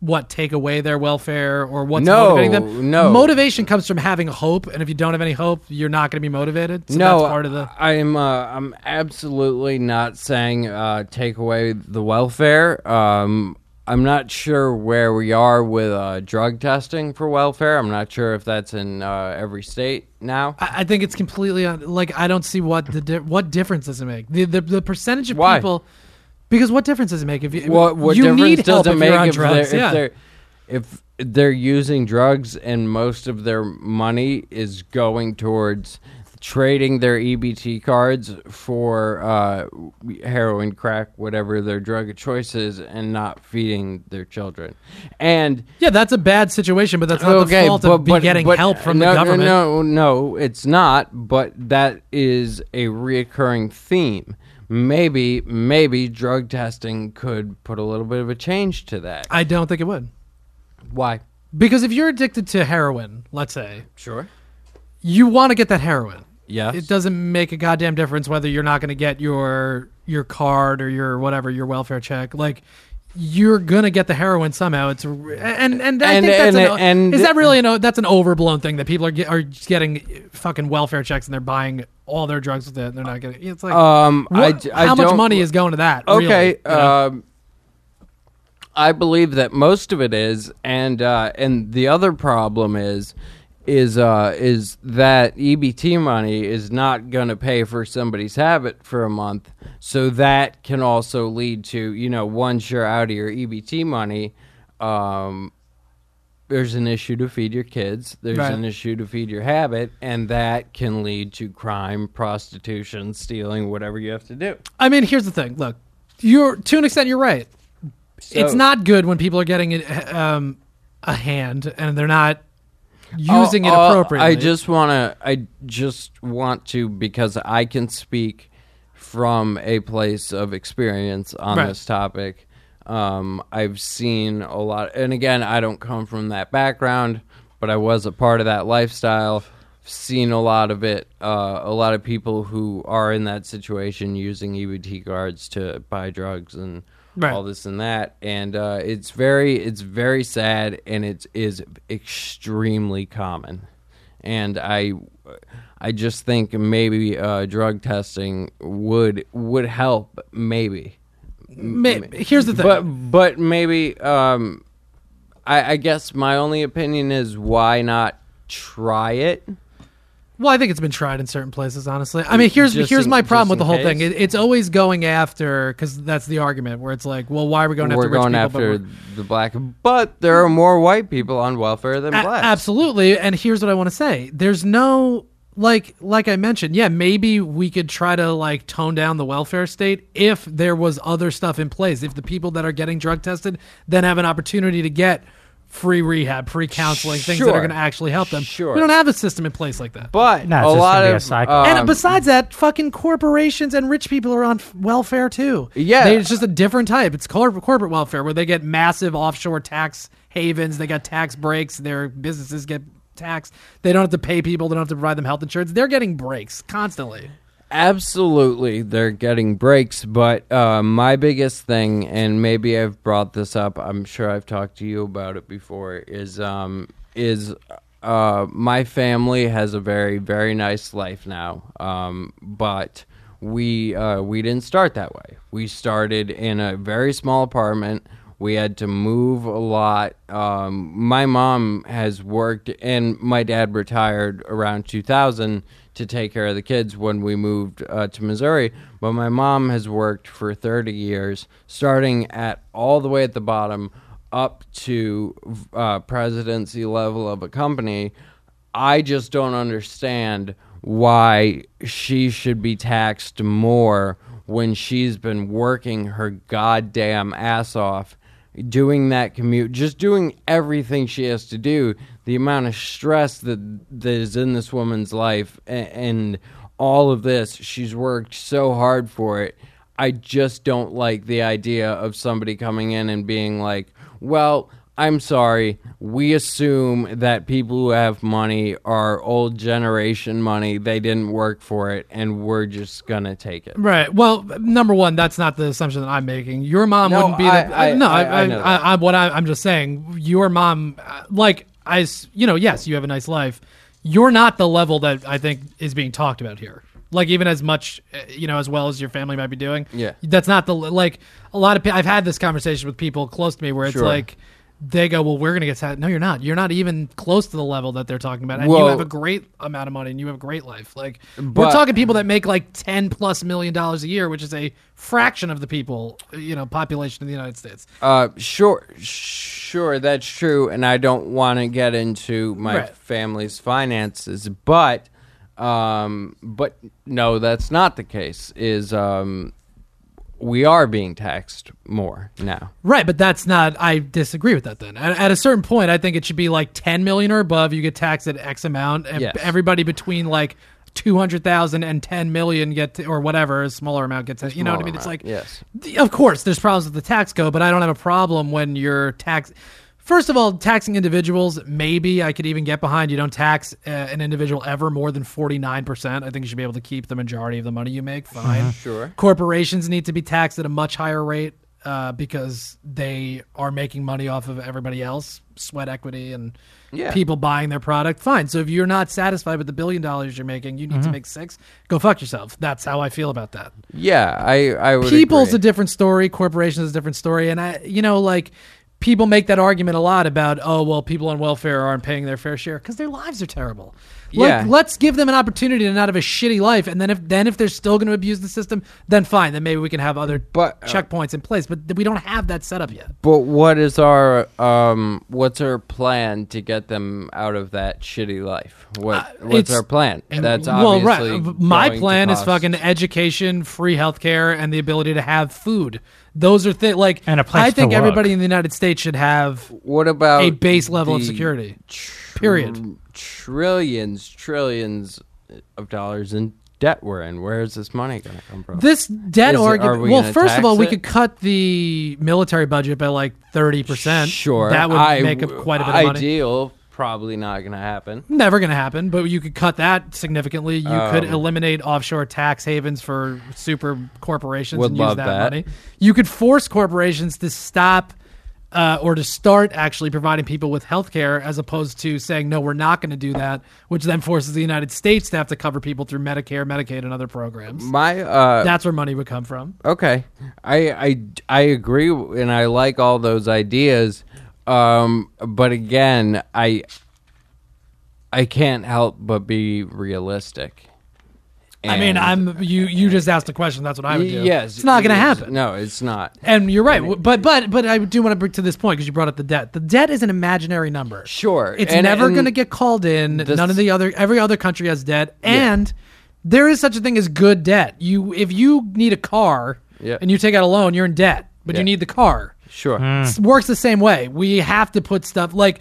what take away their welfare or what's No, motivating them, no. motivation comes from having hope, and if you don't have any hope, you're not going to be motivated. So no, that's part of the. I'm uh, I'm absolutely not saying uh, take away the welfare. Um, I'm not sure where we are with uh, drug testing for welfare. I'm not sure if that's in uh, every state now. I I think it's completely un- like I don't see what the di- what difference does it make the the, the percentage of Why? people because what difference does it make if you What what you difference need help does it if make you're on if drugs? they're, yeah. if they're if they're using drugs and most of their money is going towards trading their EBT cards for uh, heroin, crack, whatever their drug of choice is, and not feeding their children. And yeah, that's a bad situation, but that's not the fault of be getting help from no, the government. No, no, no, it's not. But that is a reoccurring theme. Maybe, maybe drug testing could put a little bit of a change to that. I don't think it would. Why? Because if you're addicted to heroin, let's say, Sure. you want to get that heroin. Yes. It doesn't make a goddamn difference whether you're not going to get your your card or your whatever your welfare check. Like you're gonna get the heroin somehow. It's and and I And- think that's and- an, and- is that really an that's an overblown thing that people are get, are getting fucking welfare checks and they're buying all their drugs with it. And they're not getting. It's like Um, I what- d- I how much money is going to that? Okay. really, you know? um, I believe that most of it is, and uh, and the other problem is, is uh, is that EBT money is not going to pay for somebody's habit for a month, so that can also lead to you know once you're out of your EBT money, um, there's an issue to feed your kids. There's Right. an issue to feed your habit, and that can lead to crime, prostitution, stealing, whatever you have to do. I mean, here's the thing. Look, you're to an extent you're right. it's not good when people are getting um, a hand and they're not using it Oh, oh, appropriately. I just want to. I just want to because I can speak from a place of experience on Right. this topic. Um, I've seen a lot, and again, I don't come from that background, but I was a part of that lifestyle. Seen a lot of it. Uh, a lot of people who are in that situation using EBT cards to buy drugs and Right. all this and that, and uh, it's very, it's very sad, and it is extremely common. And I, I just think maybe uh, drug testing would would help, maybe. Ma- here's the thing. But but maybe um, I, I guess my only opinion is why not try it? Well, I think it's been tried in certain places. Honestly, I mean, here's Just here's in- my problem with the whole thing. It, it's always going after because that's the argument where it's like, well, why are we going We're after rich going people? but after we're- the black, but there are more white people on welfare than A- blacks. absolutely. And here's what I want to say: there's no like like I mentioned, yeah, maybe we could try to like tone down the welfare state if there was other stuff in place. If the people that are getting drug tested then have an opportunity to get free rehab, free counseling, things that Sure. are going to actually help them. Sure. We don't have a system in place like that. But No, it's a just lot gonna be a of cycle. um, and besides that, fucking corporations and rich people are on f- welfare too. Yeah. They- it's just a different type. It's corporate corporate welfare where they get massive offshore tax havens. They got tax breaks. Their businesses get taxed. They don't have to pay people. They don't have to provide them health insurance. They're getting breaks constantly. Absolutely, they're getting breaks. But uh, my biggest thing, and maybe I've brought this up. I'm sure I've talked to you about it before. Is um is uh my family has a very very nice life now. Um, but we uh, we didn't start that way. We started in a very small apartment. We had to move a lot. Um, my mom has worked, and my dad retired around 2000 to take care of the kids when we moved uh, to Missouri. But my mom has worked for 30 years, starting at all the way at the bottom up to uh, presidency level of a company. I just don't understand why she should be taxed more when she's been working her goddamn ass off doing that commute just doing everything she has to do the amount of stress that that is in this woman's life and, and all of this she's worked so hard for it i just don't like the idea of somebody coming in and being like well I'm sorry. We assume that people who have money are old generation money. They didn't work for it, and we're just gonna take it. Right. Well, number one, that's not the assumption that I'm making. Your mom No, wouldn't be. I- the, I- no, I- I, I know I, that. I, what I, I'm just saying. Your mom, uh, like I, you know, yes, you have a nice life. You're not the level that I think is being talked about here. Like even as much, uh, you know, as well as your family might be doing. Yeah. That's not the like a lot of. I've had this conversation with people close to me where it's Sure. like. They go, well, we're gonna get taxed. No, you're not. You're not even close to the level that they're talking about, and you have a great amount of money, and you have a great life. Like we're talking people that make like 10 plus million dollars a year which is a fraction of the people you know population of the united states Uh, sure, sure, that's true, and I don't want to get into my Right. family's finances, but, um, but no, that's not the case. Is um, we are being taxed more now. right but that's not i disagree with that then at, at a certain point i think it should be like 10 million or above you get taxed at x amount and Yes. everybody between like 200,000 and 10 million get to, or whatever a smaller amount gets you know what i mean it's like yes. of course there's problems with the tax code but i don't have a problem when you're tax First of all, taxing individuals, maybe I could even get behind. You don't tax uh, an individual ever more than 49%. I think you should be able to keep the majority of the money you make. Fine. Sure. Corporations need to be taxed at a much higher rate uh, because they are making money off of everybody else, sweat equity, and Yeah. people buying their product. Fine. So if you're not satisfied with the billion dollars you're making, you need to make six. Go fuck yourself. That's how I feel about that Yeah, I, I would. people's agree. a different story corporations is a different story and i you know like people make that argument a lot about oh well people on welfare aren't paying their fair share because their lives are terrible like, Yeah. let's give them an opportunity to not have a shitty life and then if then if they're still going to abuse the system then fine then maybe we can have other But, uh, checkpoints in place but we don't have that set up yet But what is our um? What's our plan to get them out of that shitty life? What what's Uh, it's- our plan? That's well right my plan is fucking education free healthcare and the ability to have food those are things like And a place i to think work. everybody in the united states should have What about a base level of security tr- Period. Trillions, trillions of dollars in debt we're in. Where is this money going to come from? This debt Is it- argument. we well, gonna first of all, tax we it? could cut the military budget by like thirty percent. Sure, that would I- make up quite a bit of money. Ideal, probably not going to happen. Never going to happen, but you could cut that significantly. You could Um, eliminate offshore tax havens for super corporations Would and use love that, that. money. You could force corporations to stop uh, or to start actually providing people with health care as opposed to saying, no, we're not going to do that, which then forces the United States to have to cover people through Medicare, Medicaid, and other programs. My uh, That's where money would come from. Okay, I I I agree, and I like all those ideas. Um, but again, I I can't help but be realistic. I mean, I'm you. You just asked a question. That's what I would do. Yes, it's not going to happen. No, it's not. And you're right, but but but I do want to bring to this point because you brought up the debt. The debt is an imaginary number. Sure, it's and- never going to get called in. this- None of the other every other country has debt, and there is such a thing as good debt. You if you need a car Yeah. and you take out a loan, you're in debt, but Yeah. you need the car. Sure. Hmm. It works the same way. We have to put stuff like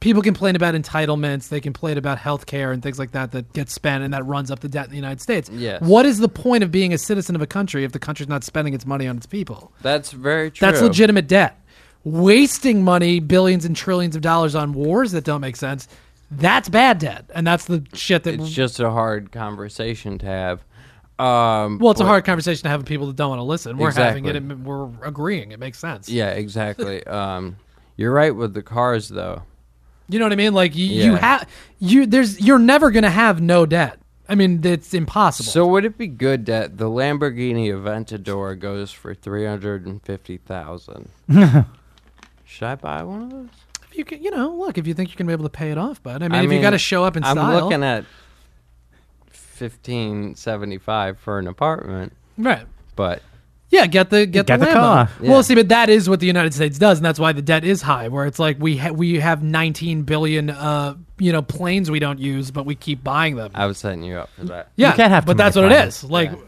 people complain about entitlements, they complain about health care and things like that that gets spent and that runs up the debt in the United States. Yes. What is the point of being a citizen of a country if the country's not spending its money on its people? That's very true. That's legitimate debt. Wasting money, billions and trillions of dollars on wars that don't make sense, that's bad debt. And that's the shit that It's just a hard conversation to have. Um, well, it's a hard conversation to have with people that don't want to listen. We're having it and we're agreeing. It makes sense. Yeah, exactly. um, you're right with the cars, though. You know what I mean? Like you, you have you there's you're never going to have no debt. I mean, it's impossible. So would it be good that the Lamborghini Aventador goes for three hundred and fifty thousand? Should I buy one of those? if you can, you know, look, if you think you're to be able to pay it off, but I mean, I if you mean, got to show up in I'm style. looking at fifteen seventy five for an apartment, right. but Yeah, get the get, Get the, the car. Yeah. Well, see, but that is what the United States does, and that's why the debt is high. Where it's like we ha- we have 19 billion, uh, you know, planes we don't use, but we keep buying them. I was setting you up for that. yeah, you can't have but that's what it planes. is. Like. Yeah.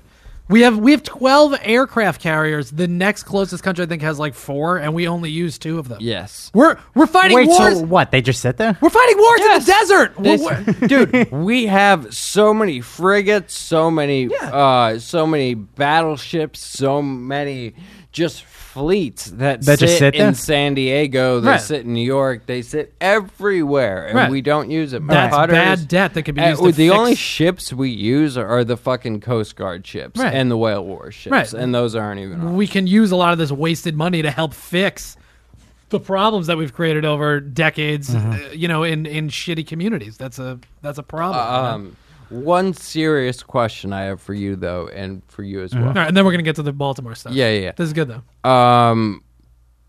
We have we have twelve aircraft carriers. The next closest country I think has like four, and we only use two of them. Yes. We're we're fighting Wait, wars. so what? They just sit there? we're fighting wars in the desert. This- We're- we're- dude, we have so many frigates, so many, uh, so many battleships, so many just fleets that, That sit, just sit in there? San Diego. They Right. sit in New York. They sit everywhere, and Right. we don't use it. That's bad debt that could be Uh, used to the fix- only ships we use are the fucking Coast Guard ships Right. and the whale war ships, and those aren't even. on. we can use a lot of this wasted money to help fix the problems that we've created over decades. Mm-hmm. Uh, you know, in in shitty communities. That's a that's a problem. know? Um, one serious question I have for you though, and for you as well. All right, and then we're gonna get to the Baltimore stuff. Yeah, yeah, yeah. This is good though. um,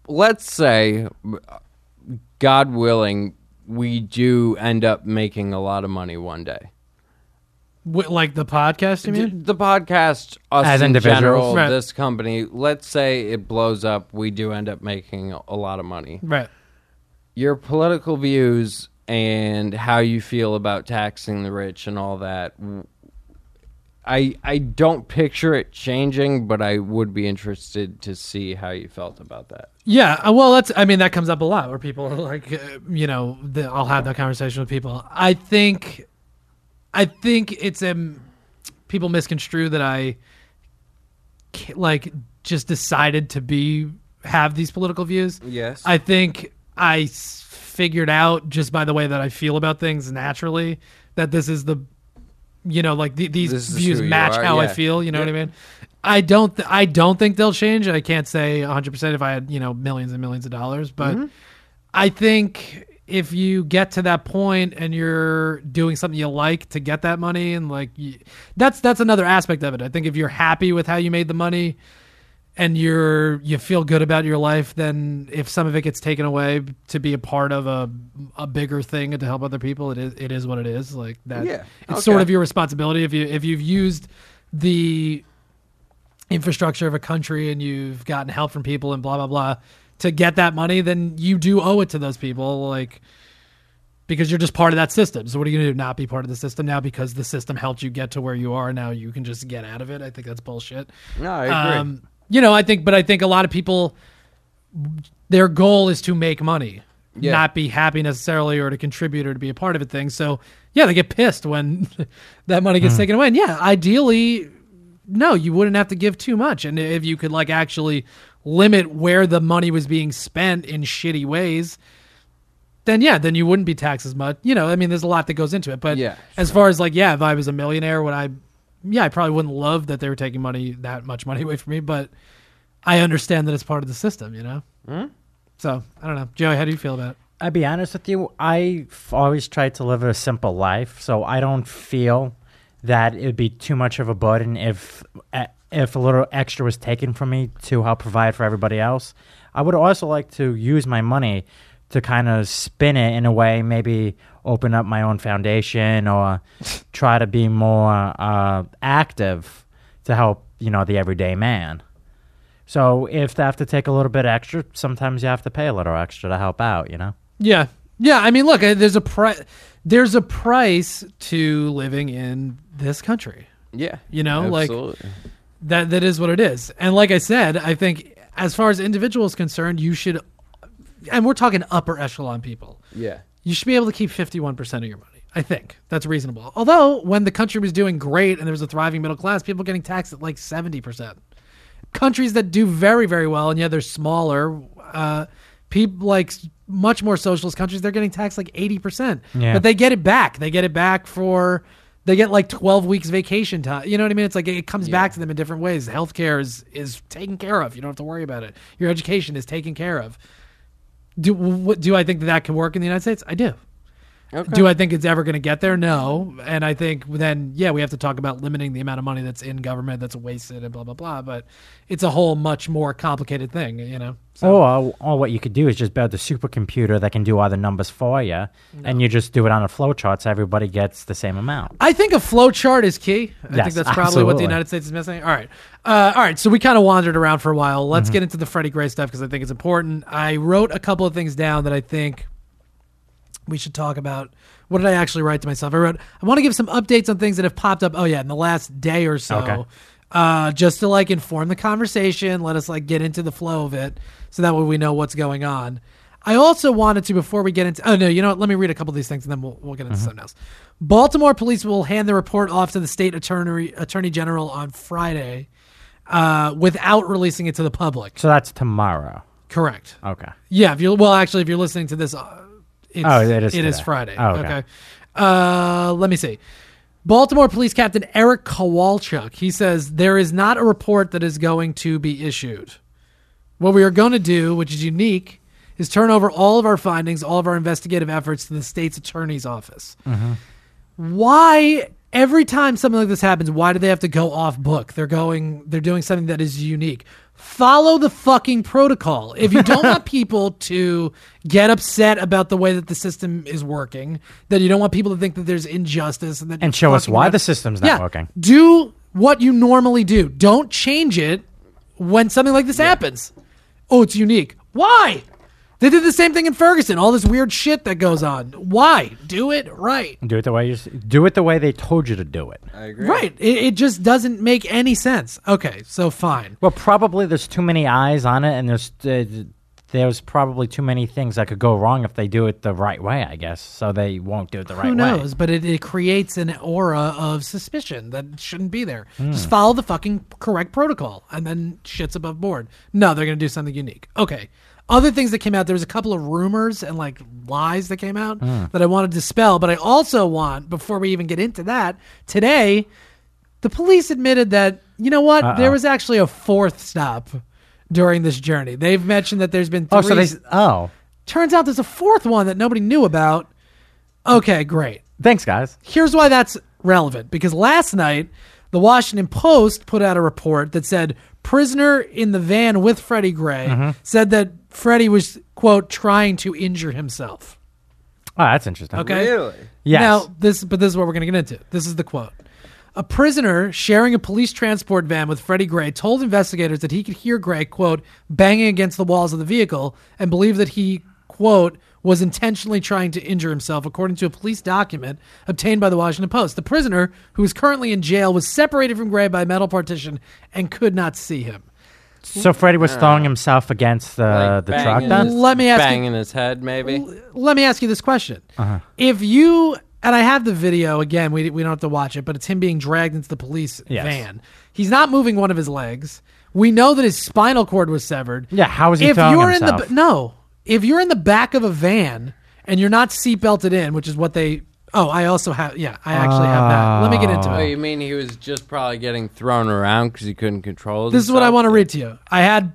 let's say, God willing, we do end up making a lot of money one day. Wi- like the podcast, you mean? The podcast, us As in individuals. general, Right. this company. Let's say it blows up, we do end up making a lot of money. Right. Your political views and how you feel about taxing the rich and all that. I I don't picture it changing, but I would be interested to see how you felt about that. Yeah, uh, well, that's. I mean, that comes up a lot where people are like, uh, you know, the, I'll have that conversation with people. I think, I think it's a people misconstrue that I, like, just decided to be have these political views. Yes. I think I figured out just by the way that I feel about things naturally that this is the, you know, like the, these views match how I feel. You know what I mean? I don't. Th- I don't think they'll change. I can't say 100 percent if I had you know millions and millions of dollars, but Mm-hmm. I think if you get to that point and you're doing something you like to get that money and like you, that's that's another aspect of it. I think if you're happy with how you made the money and you're you feel good about your life, then if some of it gets taken away to be a part of a a bigger thing and to help other people, it is it is what it is. Like that, Yeah, it's sort of your responsibility if you if you've used the infrastructure of a country and you've gotten help from people and blah blah blah to get that money, then you do owe it to those people, like because you're just part of that system. So what are you gonna do? Not be part of the system now because the system helped you get to where you are. Now you can just get out of it. I think that's bullshit. No, I agree. Um, you know, I think, but I think a lot of people, their goal is to make money, Yeah. not be happy necessarily or to contribute or to be a part of a thing. So yeah, they get pissed when that money gets hmm. taken away. And yeah, ideally, no, you wouldn't have to give too much. And if you could like actually limit where the money was being spent in shitty ways, then yeah, then you wouldn't be taxed as much. You know, I mean, there's a lot that goes into it. But Yeah, as far as like, yeah, if I was a millionaire, would I? Yeah, I probably wouldn't love that they were taking money that much money away from me, but I understand that it's part of the system. You know. So I don't know, Joey. How do you feel about it? I'll be honest with you. I've always tried to live a simple life, so I don't feel that it'd be too much of a burden if eh, if a little extra was taken from me to help provide for everybody else. I would also like to use my money to kind of spin it in a way, maybe open up my own foundation or try to be more uh, active to help you know the everyday man. So if they have to take a little bit extra, sometimes you have to pay a little extra to help out. You know. Yeah, yeah. I mean, look, uh, there's a price. There's a price to living in this country. Yeah. You know, like- That that is what it is. And like I said, I think as far as individuals concerned, you should. And we're talking upper echelon people. yeah. You should be able to keep 51% of your money. I think that's reasonable. Although when the country was doing great and there was a thriving middle class, people getting taxed at like 70%. Countries that do very very well and yeah, they're smaller. Uh, people like much more socialist countries, they're getting taxed like 80%. Yeah. But they get it back. They get it back for they get like 12 weeks vacation time. You know what I mean? It's like it comes back to them in different ways. Healthcare is is taken care of. You don't have to worry about it. Your education is taken care of. Do what, do I think that that can work in the United States? I do. Okay. Do I think it's ever going to get there? No. And I think then, yeah, we have to talk about limiting the amount of money that's in government that's wasted and blah blah blah. But it's a whole much more complicated thing, you know. So Or, or what you could do is just build a supercomputer that can do all the numbers for you, and you just do it on a flow chart so everybody gets the same amount. I think a flow chart is key. I think that's probably what the. United States is missing. All right. Uh, all right. So we kind of wandered around for a while. Let's get into the Freddie Gray stuff because I think it's important. I wrote a couple of things down that I think we should talk about. What did I actually write to myself? I wrote, I want to give some updates on things that have popped up. Oh, yeah, in the last day or so. Okay. Uh, just to like inform the conversation, let us like get into the flow of it so that way we know what's going on. I also wanted to, before we get into, oh no, you know what? Let me read a couple of these things and then we'll, we'll get into something else. Baltimore police will hand the report off to the state attorney, attorney general on Friday uh, without releasing it to the public. So that's tomorrow. Correct. Okay. Yeah, if you're well, actually, if you're listening to this, uh, it's, Oh, it is it is. Friday. Oh, okay. Uh, let me see. Baltimore Police Captain Eric Kowalczyk. He says there is not a report that is going to be issued. What we are going to do, which is unique, is turn over all of our findings, all of our investigative efforts to the state's attorney's office. Why every time something like this happens, why do they have to go off book? They're going they're doing something that is unique. Follow the fucking protocol. If you don't want people to get upset about the way that the system is working, then you don't want people to think that there's injustice and that And show us why the system's not yeah, working. Do what you normally do. Don't change it when something like this happens. Oh, it's unique. Why? They did the same thing in Ferguson. All this weird shit that goes on. Why? Do it right. Do it the way you s- do it the way they told you to do it. I agree. Right. It, it just doesn't make any sense. Okay, so fine. Well, probably there's too many eyes on it, and there's uh, there's probably too many things that could go wrong if they do it the right way. I guess so they won't do it the right way. Who way. knows? But it, it creates an aura of suspicion that shouldn't be there. Hmm. Just follow the fucking correct protocol, and then shit's above board. No, they're going to do something unique. Okay. Other things that came out, there was a couple of rumors and like lies that came out Hmm. that I wanted to dispel. But I also want, before we even get into that, today, the police admitted that, you know what? Uh-oh. There was actually a fourth stop during this journey. They've mentioned that there's been three. Oh, so they oh, Turns out there's a fourth one that nobody knew about. Okay, great. thanks guys. Here's why that's relevant because last night, the Washington Post put out a report that said prisoner in the van with Freddie Gray said that Freddie was, quote, trying to injure himself. Oh, that's interesting. Okay. Really? Yes. Now, this, but this is what we're going to get into. This is the quote. A prisoner sharing a police transport van with Freddie Gray told investigators that he could hear Gray, quote, banging against the walls of the vehicle and believed that he, quote, was intentionally trying to injure himself, according to a police document obtained by the Washington Post. The prisoner, who is currently in jail, was separated from Gray by a metal partition and could not see him. So Freddie was throwing himself against the Like the truck banging then? his- Let me ask you- banging his head, maybe. let me ask you this question: Uh-huh. If you and I have the video again, we we don't have to watch it, but it's him being dragged into the police Yes. van. He's not moving one of his legs. We know that his spinal cord was severed. Yeah, how is he if throwing you're himself? in the no, if you're in the back of a van and you're not seatbelted in, which is what they. Oh, I also have. Yeah, I actually have that. Let me get into ah. Oh, it. you mean he was just probably getting thrown around because he couldn't control This is what I want to read to you. I had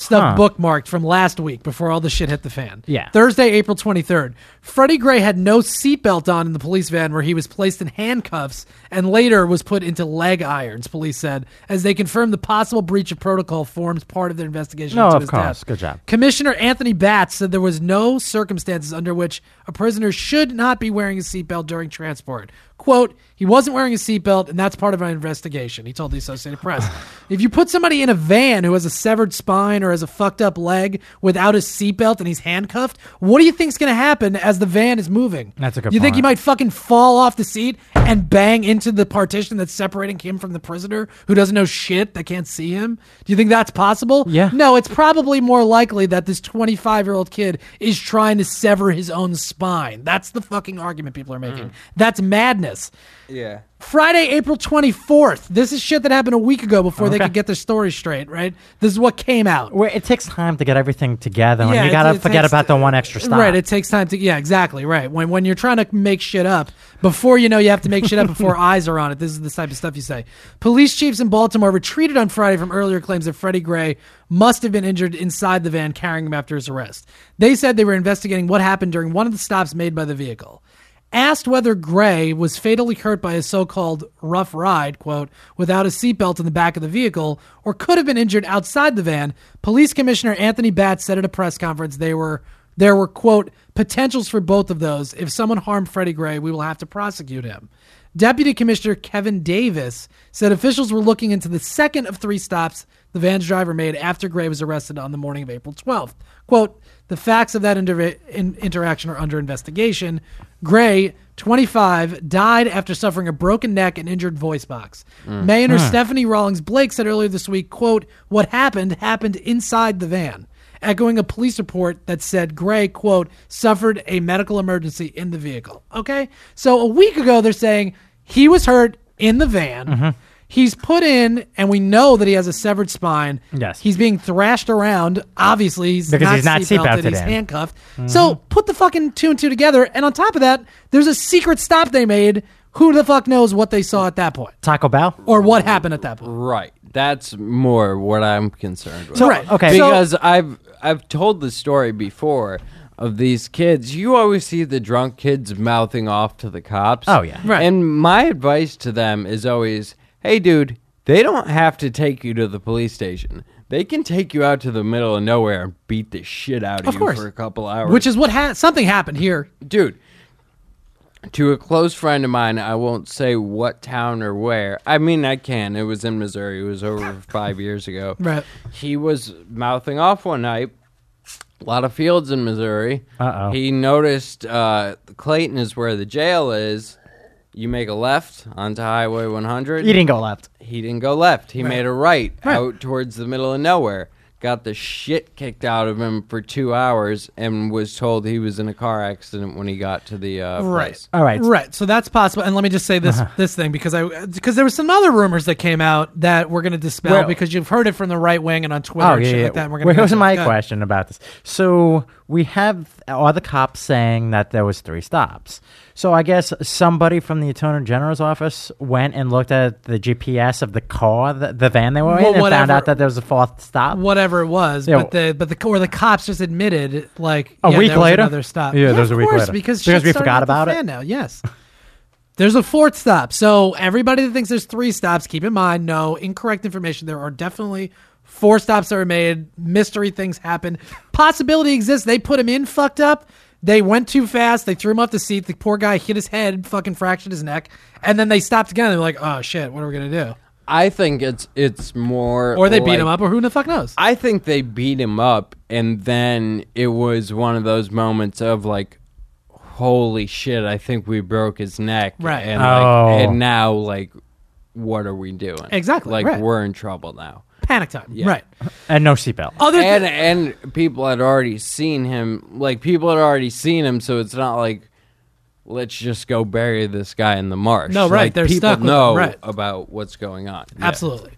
stuff Huh. bookmarked from last week before all the shit hit the fan. Yeah. Thursday, April 23rd. Freddie Gray had no seatbelt on in the police van where he was placed in handcuffs and later was put into leg irons, police said, as they confirmed the possible breach of protocol forms part of their investigation No, into of his course. death. Good job. Commissioner Anthony Batts said there was no circumstances under which a prisoner should not be wearing a seatbelt during transport. Quote, he wasn't wearing a seatbelt, and that's part of our investigation, he told the Associated Press. if you put somebody in a van who has a severed spine or has a fucked up leg without a seatbelt and he's handcuffed, what do you think's going to happen as the van is moving? That's a good You think he might fucking fall off the seat and bang into the partition that's separating him from the prisoner who doesn't know shit, that can't see him? Do you think that's possible? Yeah. No, it's probably more likely that this 25 year old kid is trying to sever his own spine. That's the fucking argument people are making. Hmm. That's madness. Yeah. Friday, April 24th. This is shit that happened a week ago before they Okay. could get their story straight, right? This is what came out. Where it takes time to get everything together, and Yeah, you it- gotta it forget takes- about the one extra stop. Right, it takes time to yeah, exactly, right. When when you're trying to make shit up, before you know you have to make shit up before eyes are on it. This is the type of stuff you say. Police chiefs in Baltimore retreated on Friday from earlier claims that Freddie Gray must have been injured inside the van carrying him after his arrest. They said they were investigating what happened during one of the stops made by the vehicle. Asked whether Gray was fatally hurt by a so called rough ride, quote, without a seatbelt in the back of the vehicle, or could have been injured outside the van, Police Commissioner Anthony Batts said at a press conference they were there were, quote, potentials for both of those. If someone harmed Freddie Gray, we will have to prosecute him. Deputy Commissioner Kevin Davis said officials were looking into the second of three stops the van's driver made after Gray was arrested on the morning of April 12th. Quote, the facts of that inter- in- interaction are under investigation. Gray, 25, died after suffering a broken neck and injured voice box. Mayor Stephanie Rawlings Blake said earlier this week, quote, what happened happened inside the van echoing a police report that said Gray, quote, suffered a medical emergency in the vehicle. Okay? So a week ago, they're saying he was hurt in the van. Mm-hmm. He's put in, and we know that he has a severed spine. Yes. He's being thrashed around. Obviously, he's Because not he's not seatbelted. seatbelted He's in. handcuffed. Mm-hmm. So put the fucking two and two together. And on top of that, there's a secret stop they made. Who the fuck knows what they saw at that point? Taco Bell. Or what happened at that point? Right. That's more what I'm concerned with. So- Right. okay. So- Because I've I've told the story before of these kids. You always see the drunk kids mouthing off to the cops. Oh, yeah. Right. And my advice to them is always, "Hey dude, they don't have to take you to the police station. They can take you out to the middle of nowhere and beat the shit out of, Of you course. for a couple hours." Which is what ha- something happened here. dude to a close friend of mine i won't say what town or where i mean i can it was in missouri it was over five years ago Right. he was mouthing off one night a lot of fields in missouri Uh-oh. he noticed uh, clayton is where the jail is you make a left onto highway 100 You didn't go left. he didn't go left. He Right. made a right, Right. out towards the middle of nowhere. Got the shit kicked out of him for two hours and was told he was in a car accident when he got to the uh, Right. place. All right. Right. So that's possible. And let me just say this this thing because I because there was some other rumors that came out that we're going to dispel Well- because you've heard it from the right wing and on Twitter Oh and yeah, shit yeah. like that. and We're Well, going here's to my question about this. So we have all the cops saying that there was three stops. So I guess somebody from the attorney general's office went and looked at the GPS of the car, the, the van they were Well, in, and found out that there was a fourth stop. Whatever it was, Yeah. but the but the or the cops just admitted like A yeah, week there was later? another stop. Yeah, there was of a week course, later. because Because we forgot to about it? fan Now, yes. There's a fourth stop. So everybody that thinks there's three stops, keep in mind, no incorrect information. There are definitely four stops that were made. Mystery things happen. Possibility exists. They put him in fucked up. They went too fast. They threw him off the seat. The poor guy hit his head, fucking fractured his neck, and then they stopped again. They're like, "Oh shit, what are we gonna do?" I think it's it's more Or they beat him up, or who the fuck knows? I think they beat him up, and then it was one of those moments of like, "Holy shit! I think we broke his neck." Right. And, Oh. like, and oh. now, like, what are we doing? Exactly, Like, right. we're in trouble now. Panic time. Yeah. Right. and no seatbelt. Other and th- and people had already seen him. Like people had already seen him, so it's not like let's just go bury this guy in the marsh. No, right, Like, they're people stuck with him, know right. about what's going on. Yeah. Absolutely.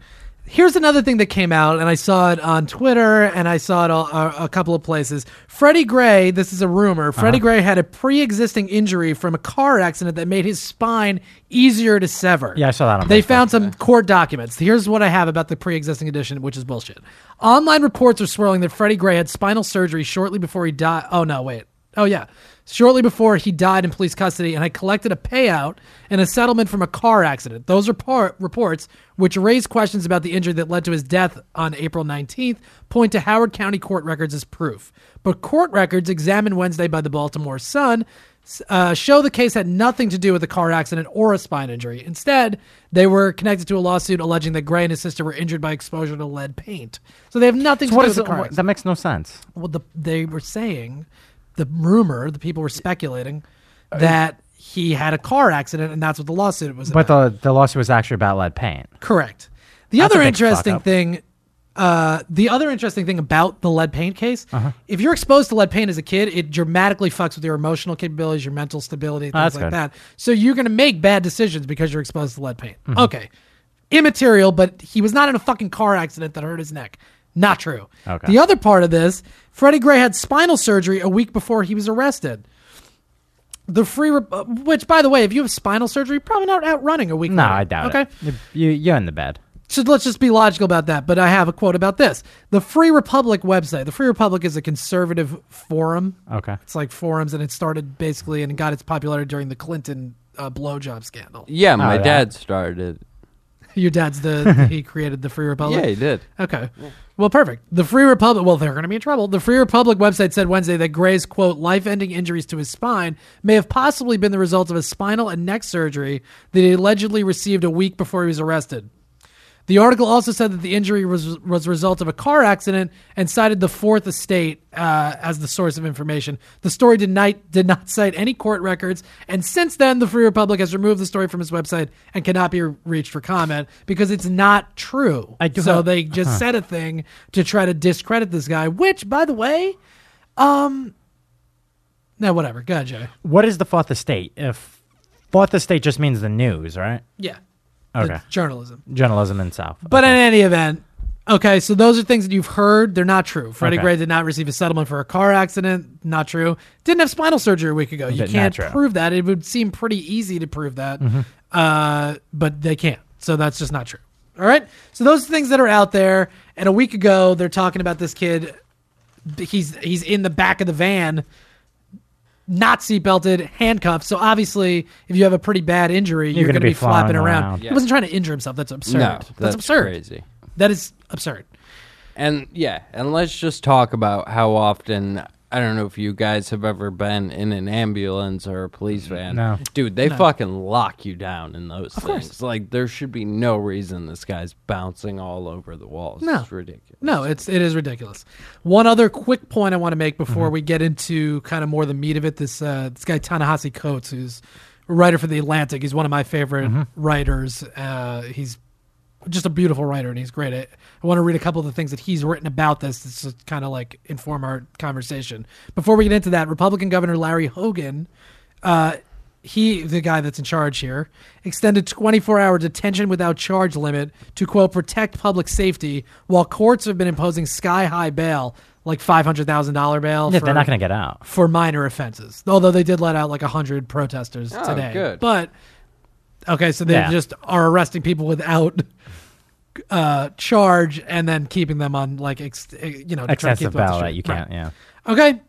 Here's another thing that came out, and I saw it on Twitter, and I saw it all, uh, a couple of places. Freddie Gray, this is a rumor. Freddie Uh-huh. Gray had a pre-existing injury from a car accident that made his spine easier to sever. Yeah, I saw that on They found some court documents. Here's what I have about the pre-existing condition, which is bullshit. Online reports are swirling that Freddie Gray had spinal surgery shortly before he died. Oh no, wait. Oh yeah, shortly before he died in police custody, and had collected a payout and a settlement from a car accident. Those report reports, which raise questions about the injury that led to his death on April 19th, point to Howard County court records as proof. But court records examined Wednesday by the Baltimore Sun uh, show the case had nothing to do with a car accident or a spine injury. Instead, they were connected to a lawsuit alleging that Gray and his sister were injured by exposure to lead paint. So they have nothing So to do with the car what, accident. that makes no sense. Well, the, they were saying, the rumor, the people were speculating that he had a car accident, and that's what the lawsuit was But about. the the lawsuit was actually about lead paint. Correct. The That's a other fuck interesting up. thing, uh, the other interesting thing about the lead paint case, Uh-huh. if you're exposed to lead paint as a kid, it dramatically fucks with your emotional capabilities, your mental stability, things Oh, that's like good. that. So you're going to make bad decisions because you're exposed to lead paint. Mm-hmm. Okay, immaterial, but he was not in a fucking car accident that hurt his neck. Not true. Okay. The other part of this, Freddie Gray had spinal surgery a week before he was arrested. The free, rep- uh, which by the way, if you have spinal surgery, you're probably not out running a week. No, later. I doubt okay? it. Okay, you, you're in the bed. So let's just be logical about that. But I have a quote about this. The Free Republic website. The Free Republic is a conservative forum. Okay. It's like forums, and it started basically and got its popularity during the Clinton uh, blowjob scandal. Yeah, my yeah. dad started. Your dad's the he created the Free Republic. Yeah, he did. Okay. Well, perfect. The Free Republic, well, they're going to be in trouble. The Free Republic website said Wednesday that Gray's, quote, life ending injuries to his spine may have possibly been the result of a spinal and neck surgery that he allegedly received a week before he was arrested. The article also said that the injury was was a result of a car accident and cited the Fourth Estate uh, as the source of information. The story did not did not cite any court records, and since then, the Free Republic has removed the story from its website and cannot be reached for comment because it's not true. I do so have- they just said a thing to try to discredit this guy. Which, by the way, um, no, whatever. Go ahead, Jay. What is the fourth estate? If fourth estate just means the news, right? Yeah. Okay. journalism. Journalism in South. But Okay. in any event, okay, so those are things that you've heard. They're not true. Freddie Okay. Gray did not receive a settlement for a car accident. Not true. Didn't have spinal surgery a week ago. You can't. Mm-hmm. prove that. It would seem pretty easy to prove that, uh, but they can't. So that's just not true. All right. So those are things that are out there. And a week ago, they're talking about this kid. He's he's in the back of the van not seatbelted, handcuffed. So obviously, if you have a pretty bad injury, you're, gonna going to be be, flapping flying around. around. He wasn't trying to injure himself. That's absurd. No, that's, that's absurd. crazy. That is absurd. And yeah, and let's just talk about how often I don't know if you guys have ever been in an ambulance or a police van. No. Dude, they No. fucking lock you down in those Of things. course. Like there should be no reason this guy's bouncing all over the walls. No. It's ridiculous. No, it's it is ridiculous. One other quick point I want to make before Mm-hmm. we get into kind of more the meat of it. This uh, this guy Ta-Nehisi Coates, who's a writer for the Atlantic. He's one of my favorite Mm-hmm. writers. Uh, he's just a beautiful writer, and he's great. I, I want to read a couple of the things that he's written about this. to kind of like inform our conversation. Before we get into that, Republican Governor Larry Hogan. Uh, he, the guy that's in charge here, extended 24 hour detention without charge limit to, quote, protect public safety, while courts have been imposing sky high bail, like $500,000 bail Yeah, for, they're not going to get out. for minor offenses. Although they did let out like 100 protesters Oh, today. good. But, okay, so they Yeah. just are arresting people without uh, charge and then keeping them on, like, ex- eh, you know, to to keep Excessive the bail that you can't. Yeah. Okay,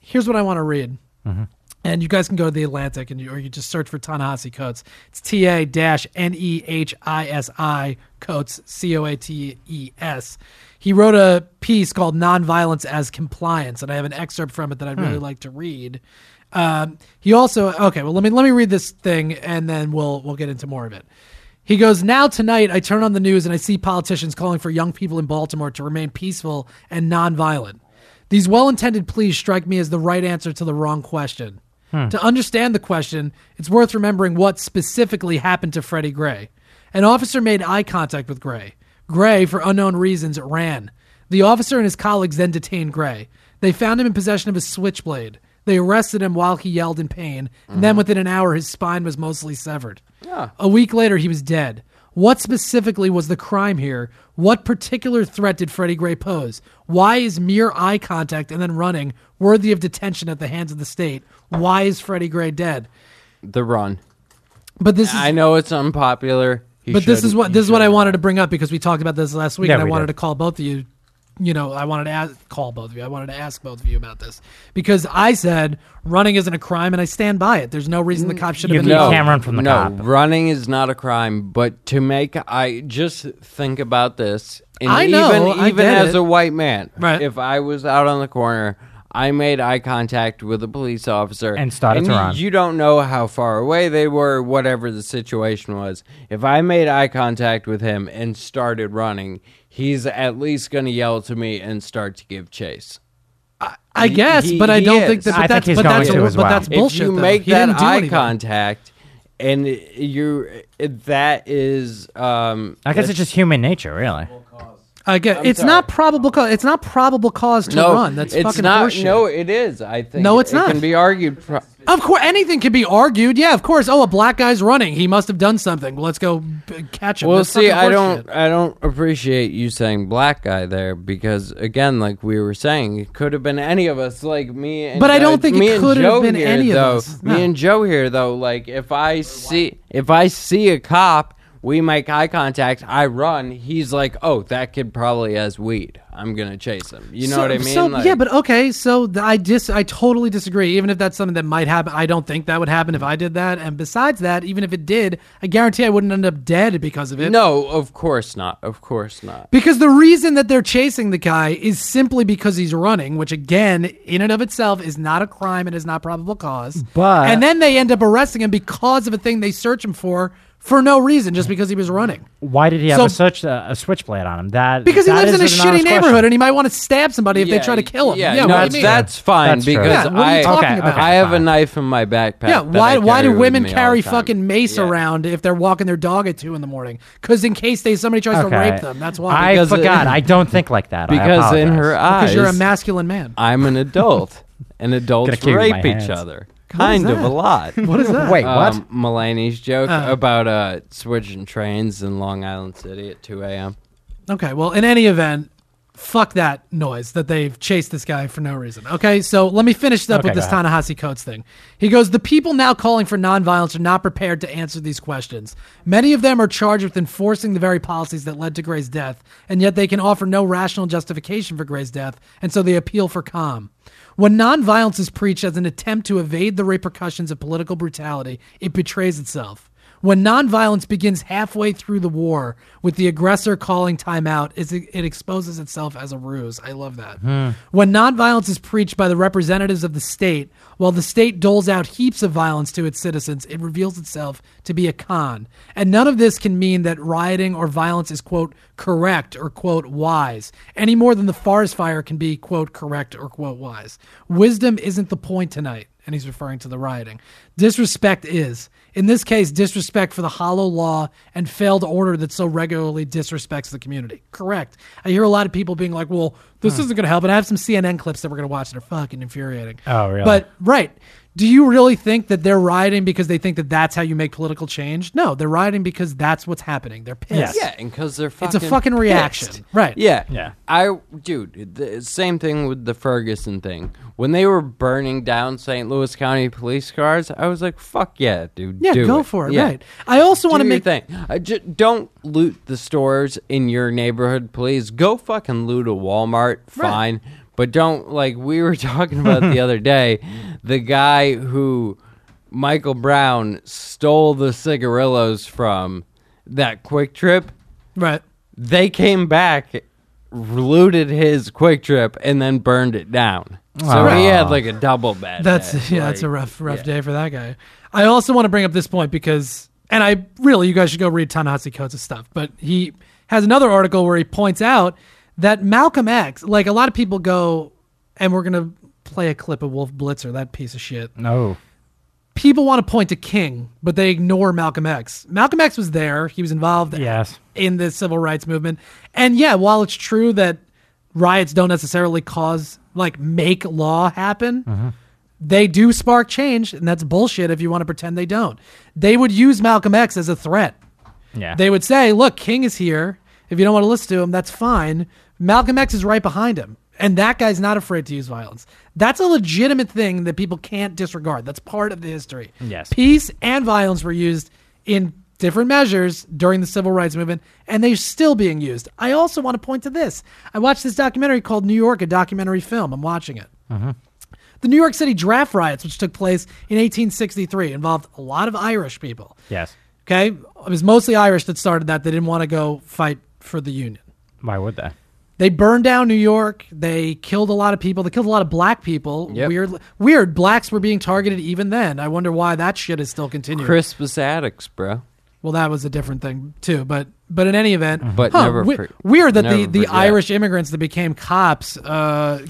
here's what I want to read. Mm-hmm. And you guys can go to the Atlantic and you, or you just search for Ta-Nehisi Coates. It's T A dash N E H I S I Coates C O A T E S. He wrote a piece called "Nonviolence as Compliance," and I have an excerpt from it that I'd Hmm. really like to read. Um, he also okay. Well, let me let me read this thing, and then we'll we'll get into more of it. He goes, Now tonight, I turn on the news and I see politicians calling for young people in Baltimore to remain peaceful and nonviolent. These well intended pleas strike me as the right answer to the wrong question. To understand the question, it's worth remembering what specifically happened to Freddie Gray. An officer made eye contact with Gray. Gray, for unknown reasons, ran. The officer and his colleagues then detained Gray. They found him in possession of a switchblade. They arrested him while he yelled in pain, and then mm-hmm. within an hour, his spine was mostly severed. Yeah. A week later, he was dead. What specifically was the crime here? What particular threat did Freddie Gray pose? Why is mere eye contact and then running worthy of detention at the hands of the state? Why is Freddie Gray dead? The run. But this is I know it's unpopular. He but this is what this is what I wanted to bring up because we talked about this last week, Yeah, and I wanted did. to call both of you. You know, I wanted to ask, call both of you. I wanted to ask both of you about this because I said running isn't a crime, and I stand by it. There's no reason the mm, cops should have You been. no. can't run from the no, cop. running is not a crime, but to make I just think about this. And I know, even I even as it. a white man, Right. if I was out on the corner, I made eye contact with a police officer And started to run. You don't know how far away they were, whatever the situation was. If I made eye contact with him and started running, he's at least going to yell to me and start to give chase. I He- guess, he- but I don't is. think that. But I think that's he's but going that's to a- as but that's bullshit. if you though. make He that do eye anything. contact and you that is um I guess it's just human nature, really. I get. I'm It's sorry. not probable cause. It's not probable cause to no run. That's it's fucking not horseshit. no it is i think No, it's it not. can be argued pro- Of course, anything can be argued. Yeah, of course. Oh, a black guy's running. He must have done something. Let's go b- catch him. well That's see i don't horseshit. i don't appreciate you saying black guy there because again like we were saying it could have been any of us like me and But I don't uh, think it me and could have been here, any of though, us. me and joe here though like if i see if i see a cop we make eye contact i run he's like oh that kid probably has weed i'm gonna chase him you know So- what i mean So Like- yeah, but okay. So th- I dis I totally disagree. Even if that's something that might happen, I don't think that would happen if I did that. And besides that, even if it did, I guarantee I wouldn't end up dead because of it. no of course not of course not Because the reason that they're chasing the guy is simply because he's running, which again, in and of itself, is not a crime and is not probable cause. But- and then they end up arresting him because of a thing they search him for for no reason, just because he was running. Why did he have So- a such a, a switchblade on him? That Because he lives in a shitty neighborhood question. and he might want to stab somebody if they try to kill him. Yeah, Yeah, no, what do mean? that's fine That's because Yeah, what are you I, talking Okay, about? okay. I have a knife in my backpack. Yeah, why why do women carry fucking mace Yeah. around if they're walking their dog at two in the morning? Because in case they somebody tries to rape them, that's why. I Because- uh, forgot. I don't think like that. Because in her eyes, because you're a masculine man. I'm an adult, and adults Gotta rape each other, kind of a lot. What is that? Wait, what? Um, Mulaney's joke Uh. about uh, switching trains in Long Island City at 2 a.m. Okay, well, in any event, fuck that noise that they've chased this guy for no reason. Okay, so let me finish up Okay, with this go ahead. Ta-Nehisi Coates thing. He goes, The people now calling for nonviolence are not prepared to answer these questions. Many of them are charged with enforcing the very policies that led to Gray's death, and yet they can offer no rational justification for Gray's death, and so they appeal for calm. When nonviolence is preached as an attempt to evade the repercussions of political brutality, it betrays itself. When nonviolence begins halfway through the war with the aggressor calling time out, it it exposes itself as a ruse. I love that. Hmm. When nonviolence is preached by the representatives of the state, while the state doles out heaps of violence to its citizens, it reveals itself to be a con. And none of this can mean that rioting or violence is, quote, correct or, quote, wise, any more than the forest fire can be, quote, correct or, quote, wise. Wisdom isn't the point tonight. And he's referring to the rioting. Disrespect is. In this case, disrespect for the hollow law and failed order that so regularly disrespects the community. Correct. I hear a lot of people being like, well, this hmm. isn't going to help. And I have some CNN clips that we're going to watch that are fucking infuriating. Oh, really? But, right. Do you really think that they're rioting because they think that that's how you make political change? No, they're rioting because that's what's happening. They're pissed. Yes. Yeah, and because they're fucking. It's a fucking pissed. reaction. Right. Yeah. Yeah. I, dude, the same thing with the Ferguson thing. When they were burning down St. Louis County police cars, I was like, fuck yeah, dude. Yeah, do go it. for it. Yeah. Right. I also want to Do your make thing. Uh, ju- don't loot the stores in your neighborhood, please. Go fucking loot a Walmart, fine. But don't like we were talking about the other day, the guy who Michael Brown stole the cigarillos from that QuikTrip. right. They came back, looted his QuikTrip, and then burned it down. So he had like a double bad. That's day. yeah, that's a rough rough yeah. day for that guy. I also want to bring up this point because, and I really, you guys should go read Ta-Nehisi Coates' stuff. But he has another article where he points out that Malcolm X, like a lot of people go, and we're gonna play a clip of Wolf Blitzer, that piece of shit. No. people want to point to King, but they ignore Malcolm X. Malcolm X was there. He was involved Yes. in the civil rights movement. And yeah, while it's true that riots don't necessarily cause like make law happen, mm-hmm. they do spark change, and that's bullshit if you want to pretend they don't. They would use Malcolm X as a threat. Yeah. They would say, "Look, King is here. If you don't want to listen to him, that's fine. Malcolm X is right behind him." And that guy's not afraid to use violence. That's a legitimate thing that people can't disregard. That's part of the history. Yes. Peace and violence were used in different measures during the civil rights movement, and they're still being used. I also want to point to this. I watched this documentary called New York, a documentary film. I'm watching it. Mm-hmm. The New York City draft riots, which took place in 1863, involved a lot of Irish people. yes. Okay, it was mostly Irish that started that. They didn't want to go fight for the Union. Why would they? They burned down New York. They killed a lot of people. They killed a lot of black people. Yep. Weird, weird. Blacks were being targeted even then. I wonder why that shit is still continuing. Crispus Attucks, bro. Well, that was a different thing too. But but in any event, But huh, never we- weird that the, never the forget. Irish immigrants that became cops uh,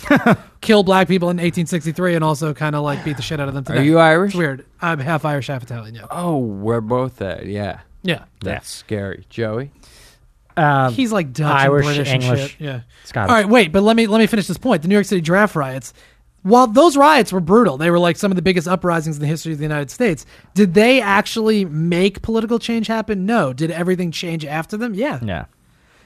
killed black people in 1863 and also kind of like beat the shit out of them. Today. Are you Irish? It's weird. I'm half Irish, half Italian. Yeah, Oh, we're both that. Yeah. yeah. That's scary. Joey? Um, He's like Dutch Irish, and British English, and shit. Yeah. Scottish. All right, wait, but let me let me finish this point. The New York City draft riots. While those riots were brutal, they were like some of the biggest uprisings in the history of the United States. Did they actually make political change happen? No. Did everything change after them? Yeah. Yeah.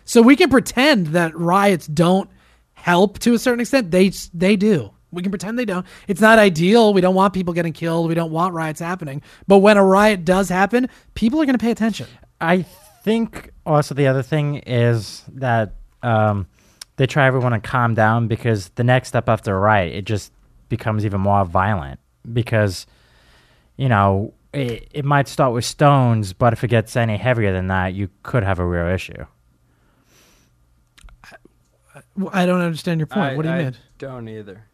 So we can pretend that riots don't help to a certain extent. They they do. We can pretend they don't. It's not ideal. We don't want people getting killed. We don't want riots happening. But when a riot does happen, people are going to pay attention. I think also the other thing is that um, they try everyone to calm down because the next step after a riot, it just becomes even more violent because, you know, it, it might start with stones, but if it gets any heavier than that, you could have a real issue. I don't understand your point. I- what do you I mean? Don't either.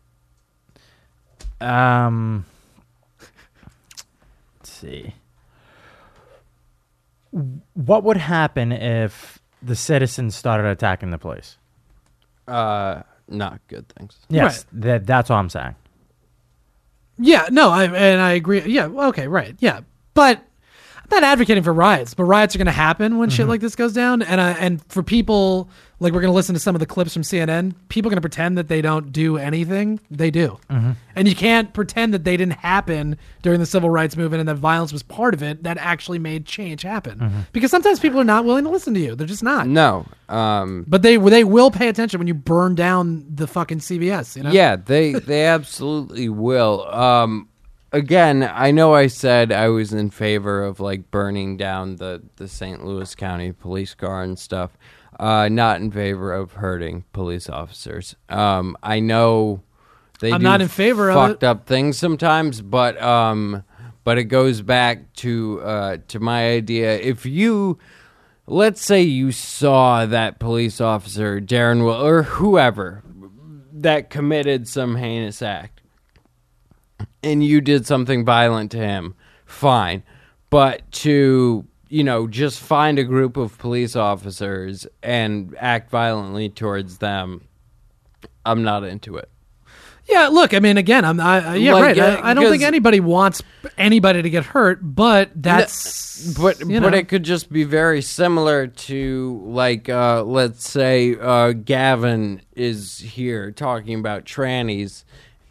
Um, let's see. What would happen if the citizens started attacking the police? Uh, not good things. Yes, that, that's all I'm saying. Yeah, no, I and I agree. Yeah, okay, right. Yeah, but I'm not advocating for riots, but riots are going to happen when shit like this goes down, and uh, and for people like we're going to listen to some of the clips from CNN. People are going to pretend that they don't do anything. They do, and you can't pretend that they didn't happen during the civil rights movement and that violence was part of it that actually made change happen. Because sometimes people are not willing to listen to you. They're just not. No. Um, But they they will pay attention when you burn down the fucking CBS. You know. Yeah, they they absolutely will. Um, again, I know I said I was in favor of like burning down the the St. Louis County police car and stuff. Uh, not in favor of hurting police officers. Um, I know they I'm do not in favor of fucked up things sometimes, but um, but it goes back to uh, to my idea. If you let's say you saw that police officer Darren Will or whoever that committed some heinous act and you did something violent to him, fine. But to, you know, just find a group of police officers and act violently towards them, I'm not into it. Yeah, look, I mean, again, I'm, I, I- yeah, Like, right. I, I don't think anybody wants anybody to get hurt, but that's, but but know. it could just be very similar to like uh, let's say uh, Gavin is here talking about trannies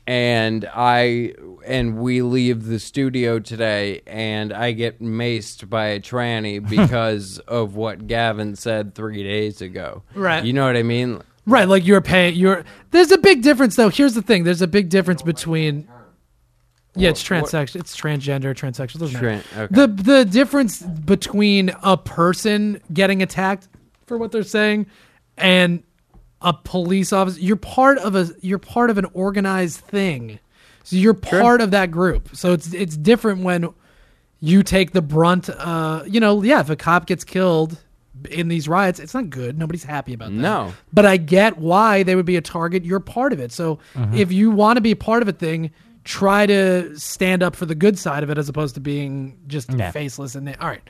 and I and we leave the studio today and I get maced by a tranny because of what Gavin said 3 days ago. Right. You know what I mean? right. Like you're paying. You're there's a big difference, though. Here's the thing: there's a big difference between. Yeah, it's transsexual. It's transgender, transsexual. Doesn't matter. Okay. The the difference between a person getting attacked for what they're saying and a police officer, you're part of a you're part of an organized thing. So you're part of that group. So it's it's different when you take the brunt. Uh, you know, yeah, if a cop gets killed in these riots, it's not good. Nobody's happy about that. No. But I get why they would be a target. You're part of it. So if you want to be part of a thing, try to stand up for the good side of it as opposed to being just Yeah. faceless. And all right,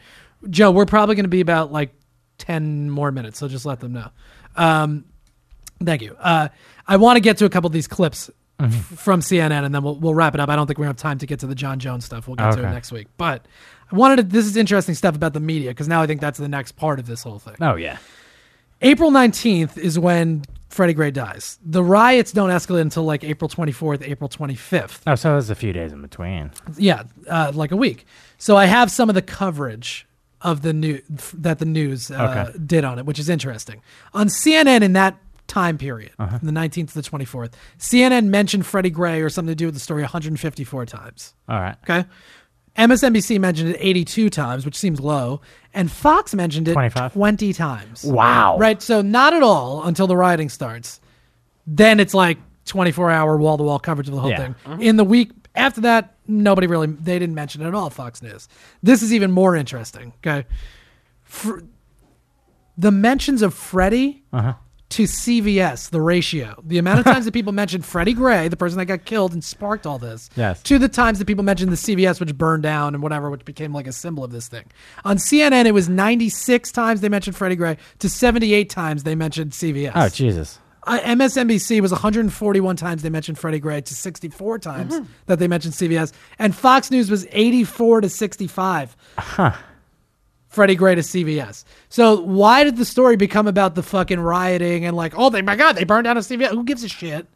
Joe, we're probably going to be about like ten more minutes, so just let them know. Um, thank you. Uh, I want to get to a couple of these clips f- from CNN, and then we'll we'll wrap it up. I don't think we have time to get to the Jon Jones stuff. We'll get to it next week. But I wanted to. This is interesting stuff about the media because now I think that's the next part of this whole thing. Oh yeah. April 19th is when Freddie Gray dies. The riots don't escalate until like April 24th, April 25th. Oh, so there's a few days in between. Yeah, uh, like a week. So I have some of the coverage of the new that the news uh, Okay. did on it, which is interesting. On CNN in that time period, Uh-huh. from the 19th to the 24th, CNN mentioned Freddie Gray or something to do with the story 154 times. All right. Okay. MSNBC mentioned it 82 times, which seems low, and Fox mentioned it 25? 20 times. Wow. Right. So not at all until the rioting starts. Then it's like 24 hour wall to wall coverage of the whole Yeah. thing. In the week after that, nobody really, they didn't mention it at all, Fox News. This is even more interesting. Okay. Fr- the mentions of Freddie Uh-huh. To CVS, the ratio, the amount of times that people mentioned Freddie Gray, the person that got killed and sparked all this, Yes. to the times that people mentioned the CVS, which burned down and whatever, which became like a symbol of this thing. On CNN, it was 96 times they mentioned Freddie Gray to 78 times they mentioned CVS. Oh Jesus. Uh, MSNBC was 141 times they mentioned Freddie Gray to 64 times Mm-hmm. that they mentioned CVS, and Fox News was 84 to 65. Freddie Gray to CVS. So why did the story become about the fucking rioting and like, oh they, my god, they burned down a CVS? Who gives a shit?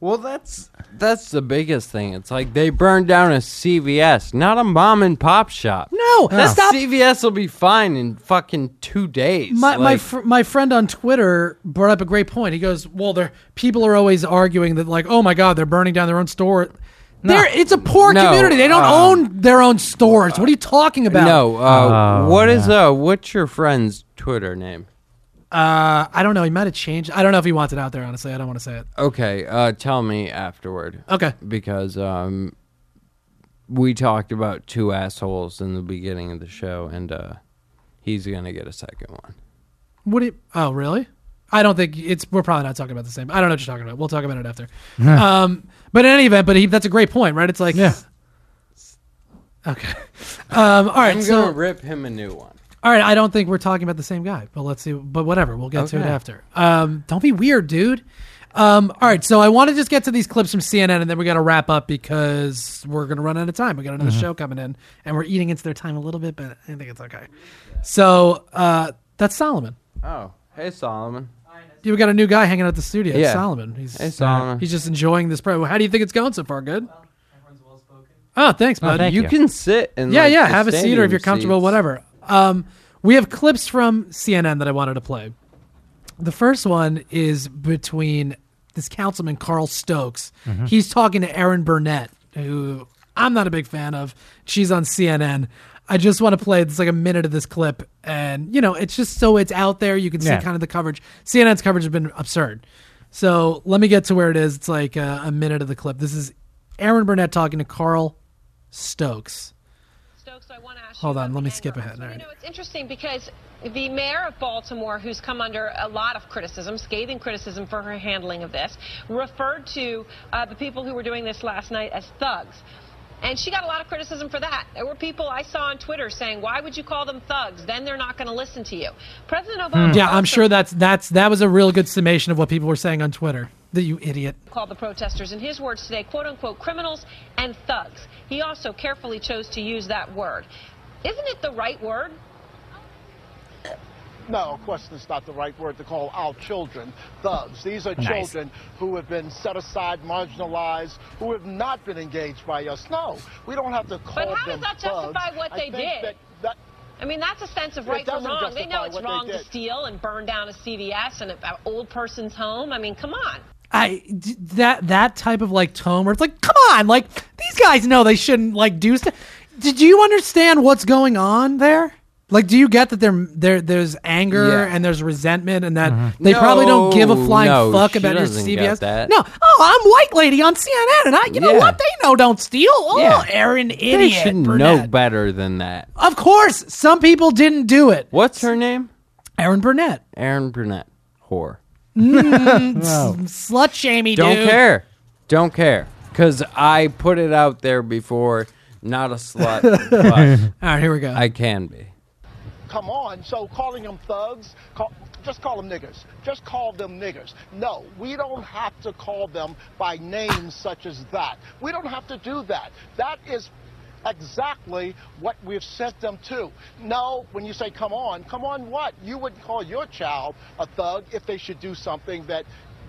Well, that's that's the biggest thing. It's like they burned down a CVS, not a mom and pop shop. No, stop. CVS will be fine in fucking two days. My my fr- my friend on Twitter brought up a great point. He goes, "Well, there people are always arguing that like, oh my god, they're burning down their own store." There, it's a poor No, community. They don't um, own their own stores. What are you talking about? no. Uh, Oh, what is yeah. uh? What's your friend's Twitter name? Uh, I don't know. He might have changed. I don't know if he wants it out there. Honestly, I don't want to say it. Okay. Uh, tell me afterward. Okay. because um, we talked about two assholes in the beginning of the show, and uh, he's gonna get a second one. What? Do you, oh, really? I don't think it's. We're probably not talking about the same. I don't know what you're talking about. We'll talk about it after. um, but in any event, but he, that's a great point, right? It's like, Yeah. Okay. Um, all right. I'm so gonna rip him a new one. All right, I don't think we're talking about the same guy, but let's see. But whatever, we'll get to it after. Um, don't be weird, dude. Um, all right, so I want to just get to these clips from CNN, and then we got to wrap up because we're going to run out of time. We got another show coming in, and we're eating into their time a little bit, but I think it's okay. So uh, that's Solomon. Oh, hey Solomon. Yeah, we got a new guy hanging out at the studio. Yeah. Solomon. He's Hey Solomon. he's just enjoying this. Pro. How do you think it's going so far? Good. Oh, thanks, bud. thank you, you. can sit and Yeah, like, yeah. the Have a seat, or if you're comfortable, seats. whatever. Um, we have clips from CNN that I wanted to play. The first one is between this councilman Carl Stokes. He's talking to Erin Burnett, who I'm not a big fan of. She's on CNN. I just want to play. It's like a minute of this clip, and you know, it's just so it's out there. You can see Yeah. kind of the coverage. CNN's coverage has been absurd. So let me get to where it is. It's like uh, a minute of the clip. This is Erin Burnett talking to Carl Stokes. Stokes, I want to ask Hold you on, let me skip anger. ahead. All right. You know, it's interesting because the mayor of Baltimore, who's come under a lot of criticism, scathing criticism for her handling of this, referred to uh, the people who were doing this last night as thugs. And she got a lot of criticism for that. There were people I saw on Twitter saying, "Why would you call them thugs? Then they're not going to listen to you." President Obama. Hmm. Yeah, I'm sure that's that's that was a real good summation of what people were saying on Twitter. That you idiot. called the protesters, in his words today, quote unquote, criminals and thugs. He also carefully chose to use that word. Isn't it the right word? No, of course it's not the right word to call our children thugs. These are Nice. children who have been set aside, marginalized, who have not been engaged by us. No, we don't have to call them thugs. But how does them that justify what I they think did? That, that, I mean, that's a sense of right from wrong. They know it's wrong to steal and burn down a CVS and an old person's home. I mean, come on. I that that type of like tone where it's like, come on, like these guys know they shouldn't like do stuff. Did you understand what's going on there? Like, do you get that there there there's anger Yeah. and there's resentment and that mm-hmm. they probably don't give a No, flying no, fuck she about your doesn't get CVS? that. No, oh, I'm white lady on CNN, and I, you know Yeah. what? They know don't steal. Oh, Yeah. Erin, They idiot. should know Burnett. better than that. Of course, some people didn't do it. What's her name? Erin Burnett, Erin Burnett. Whore. Mm, slut shamey, Don't dude. care. Don't care. Because I put it out there before. Not a slut, but All right, here we go. I can be. Come on. So calling them thugs, call, just call them niggers. Just call them niggers. No, we don't have to call them by names such as that. We don't have to do that. That is exactly what we've sent them to. No, when you say come on, come on what? You wouldn't call your child a thug if they should do something that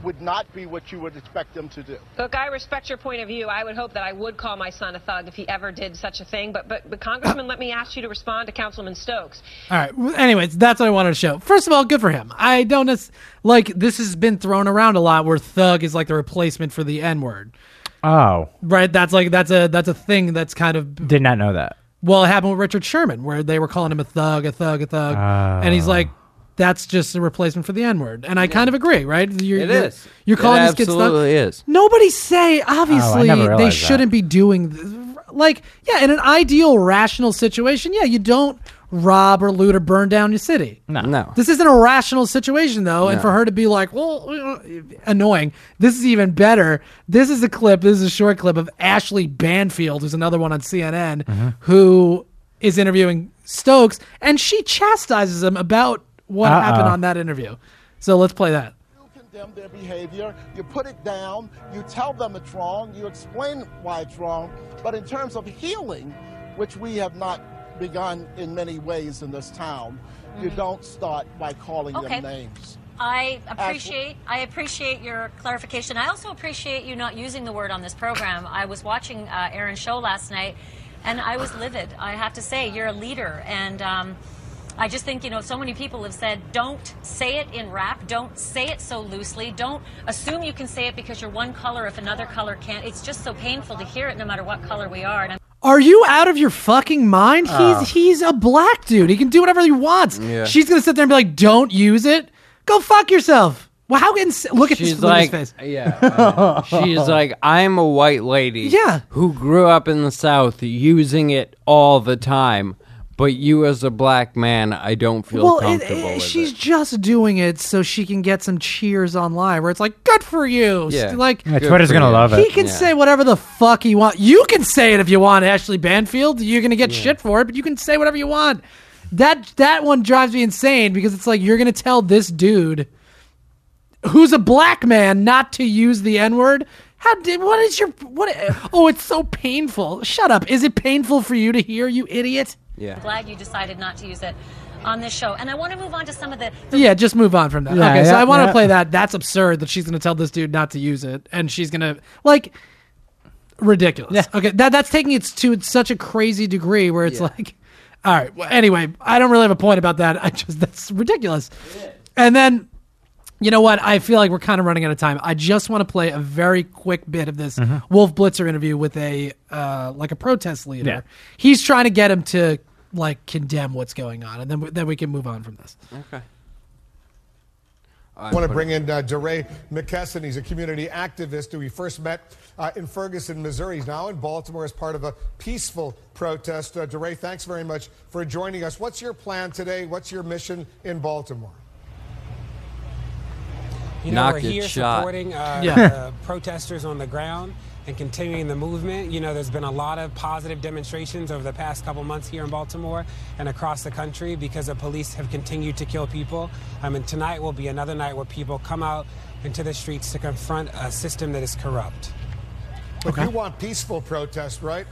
would not be what you would expect them to do. Look, I respect your point of view. I would hope that I would call my son a thug if he ever did such a thing. But, but, but Congressman, let me ask you to respond to Councilman Stokes. All right. Well, Anyways, that's what I wanted to show. First of all, good for him. I don't nec- like this has been thrown around a lot where thug is like the replacement for the N word. Oh, Right? That's like that's a that's a thing that's kind of did not know that. well, it happened with Richard Sherman where they were calling him a thug, a thug, a thug, and he's oh. like. That's just a replacement for the N word, and I kind of agree, right? You're, It you're, is. You're It calling these kids thug. absolutely is. Nobody say obviously never they shouldn't be doing th- like yeah in an ideal rational situation yeah you don't rob or loot or burn down your city No. no. this isn't a rational situation though and for her to be like well annoying this is even better this is a clip this is a short clip of ashley banfield who's another one on cnn Mm-hmm. who is interviewing stokes and she chastises him about what Uh-oh. happened on that interview so let's play that You condemn their behavior, you put it down, you tell them it's wrong, you explain why it's wrong. But in terms of healing, which we have not begun in many ways in this town, you don't start by calling Okay. them names. I appreciate I appreciate your clarification. I also appreciate you not using the word on this program. I was watching uh, Erin's show last night, and I was livid. I have to say, you're a leader, and um, I just think you know so many people have said, don't say it in rap, don't say it so loosely, don't assume you can say it because you're one color if another color can't. It's just so painful to hear it, no matter what color we are. And I'm Are you out of your fucking mind? He's he's a black dude. He can do whatever he wants. Yeah. She's gonna sit there and be like, "Don't use it. Go fuck yourself." Well, how ins- look at this She's look at like, his face. yeah. uh, she's like, I'm a white lady. Yeah. Who grew up in the South using it all the time. But you, as a black man, I don't feel Well, comfortable it- with she's it. just doing it so she can get some cheers online, where it's like, "Good for you." Yeah. Like Yeah, Twitter's gonna you. love it. he can Yeah. say whatever the fuck he want. You can say it if you want, Ashley Banfield. You're gonna get shit for it, but you can say whatever you want. That that one drives me insane because it's like you're gonna tell this dude who's a black man not to use the N word. How did what is your what? Oh, it's so painful. Shut up. Is it painful for you to hear, you idiot? Yeah. I'm glad you decided not to use it on this show. And I want to move on to some of the, the Yeah, just move on from that. Yeah, okay, so I want to yeah. play that. That's absurd that she's going to tell this dude not to use it, and she's going to like ridiculous. Yeah. Okay, that that's taking it to such a crazy degree where it's Yeah. like, all right. Well, anyway, I don't really have a point about that. I just that's ridiculous. And then. You know what? I feel like we're kind of running out of time. I just want to play a very quick bit of this Mm-hmm. Wolf Blitzer interview with a uh, like a protest leader. Yeah. He's trying to get him to like condemn what's going on, and then then we can move on from this. Okay. I want to bring in uh, DeRay McKesson. He's a community activist who we first met uh, in Ferguson, Missouri. He's now in Baltimore as part of a peaceful protest. Uh, DeRay, thanks very much for joining us. What's your plan today? What's your mission in Baltimore? You know, Not we're here shot. supporting uh, Yeah. the protesters on the ground and continuing the movement. You know, there's been a lot of positive demonstrations over the past couple months here in Baltimore and across the country because the police have continued to kill people. I mean, tonight will be another night where people come out into the streets to confront a system that is corrupt. But you want peaceful protest, right?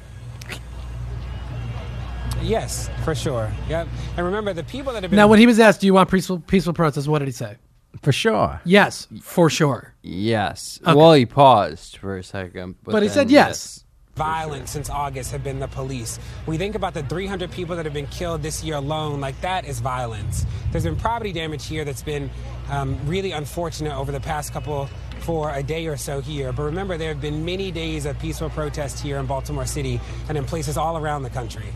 Yes, for sure. Yep. And remember, the people that have been Now, when he was asked, "Do you want peaceful peaceful protest?" What did he say? For sure. Yes, for sure. Yes. Well, he paused for a second. But, But he then said yes. violent since August have been the police. We think about the 300 people that have been killed this year alone, like that is violence. There's been property damage here that's been um, really unfortunate over the past couple for a day or so here. But remember, there have been many days of peaceful protest here in Baltimore City and in places all around the country.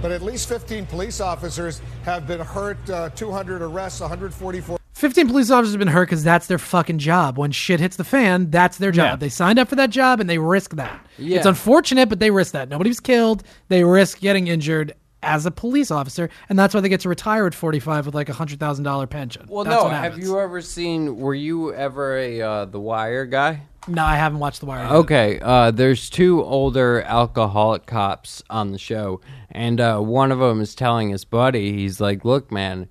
But at least 15 police officers have been hurt, uh, 200 arrests, 144. 15 police officers have been hurt because that's their fucking job. When shit hits the fan, that's their job. Yeah. They signed up for that job and they risk that. Yeah. It's unfortunate, but they risk that. Nobody was killed. They risk getting injured as a police officer, and that's why they get to retire at 45 with like a hundred thousand dollar pension. Well, That's no. Have you ever seen? Were you ever a uh, The Wire guy? No, I haven't watched The Wire. yet. Okay, uh, there's two older alcoholic cops on the show, and uh, one of them is telling his buddy, he's like, "Look, man,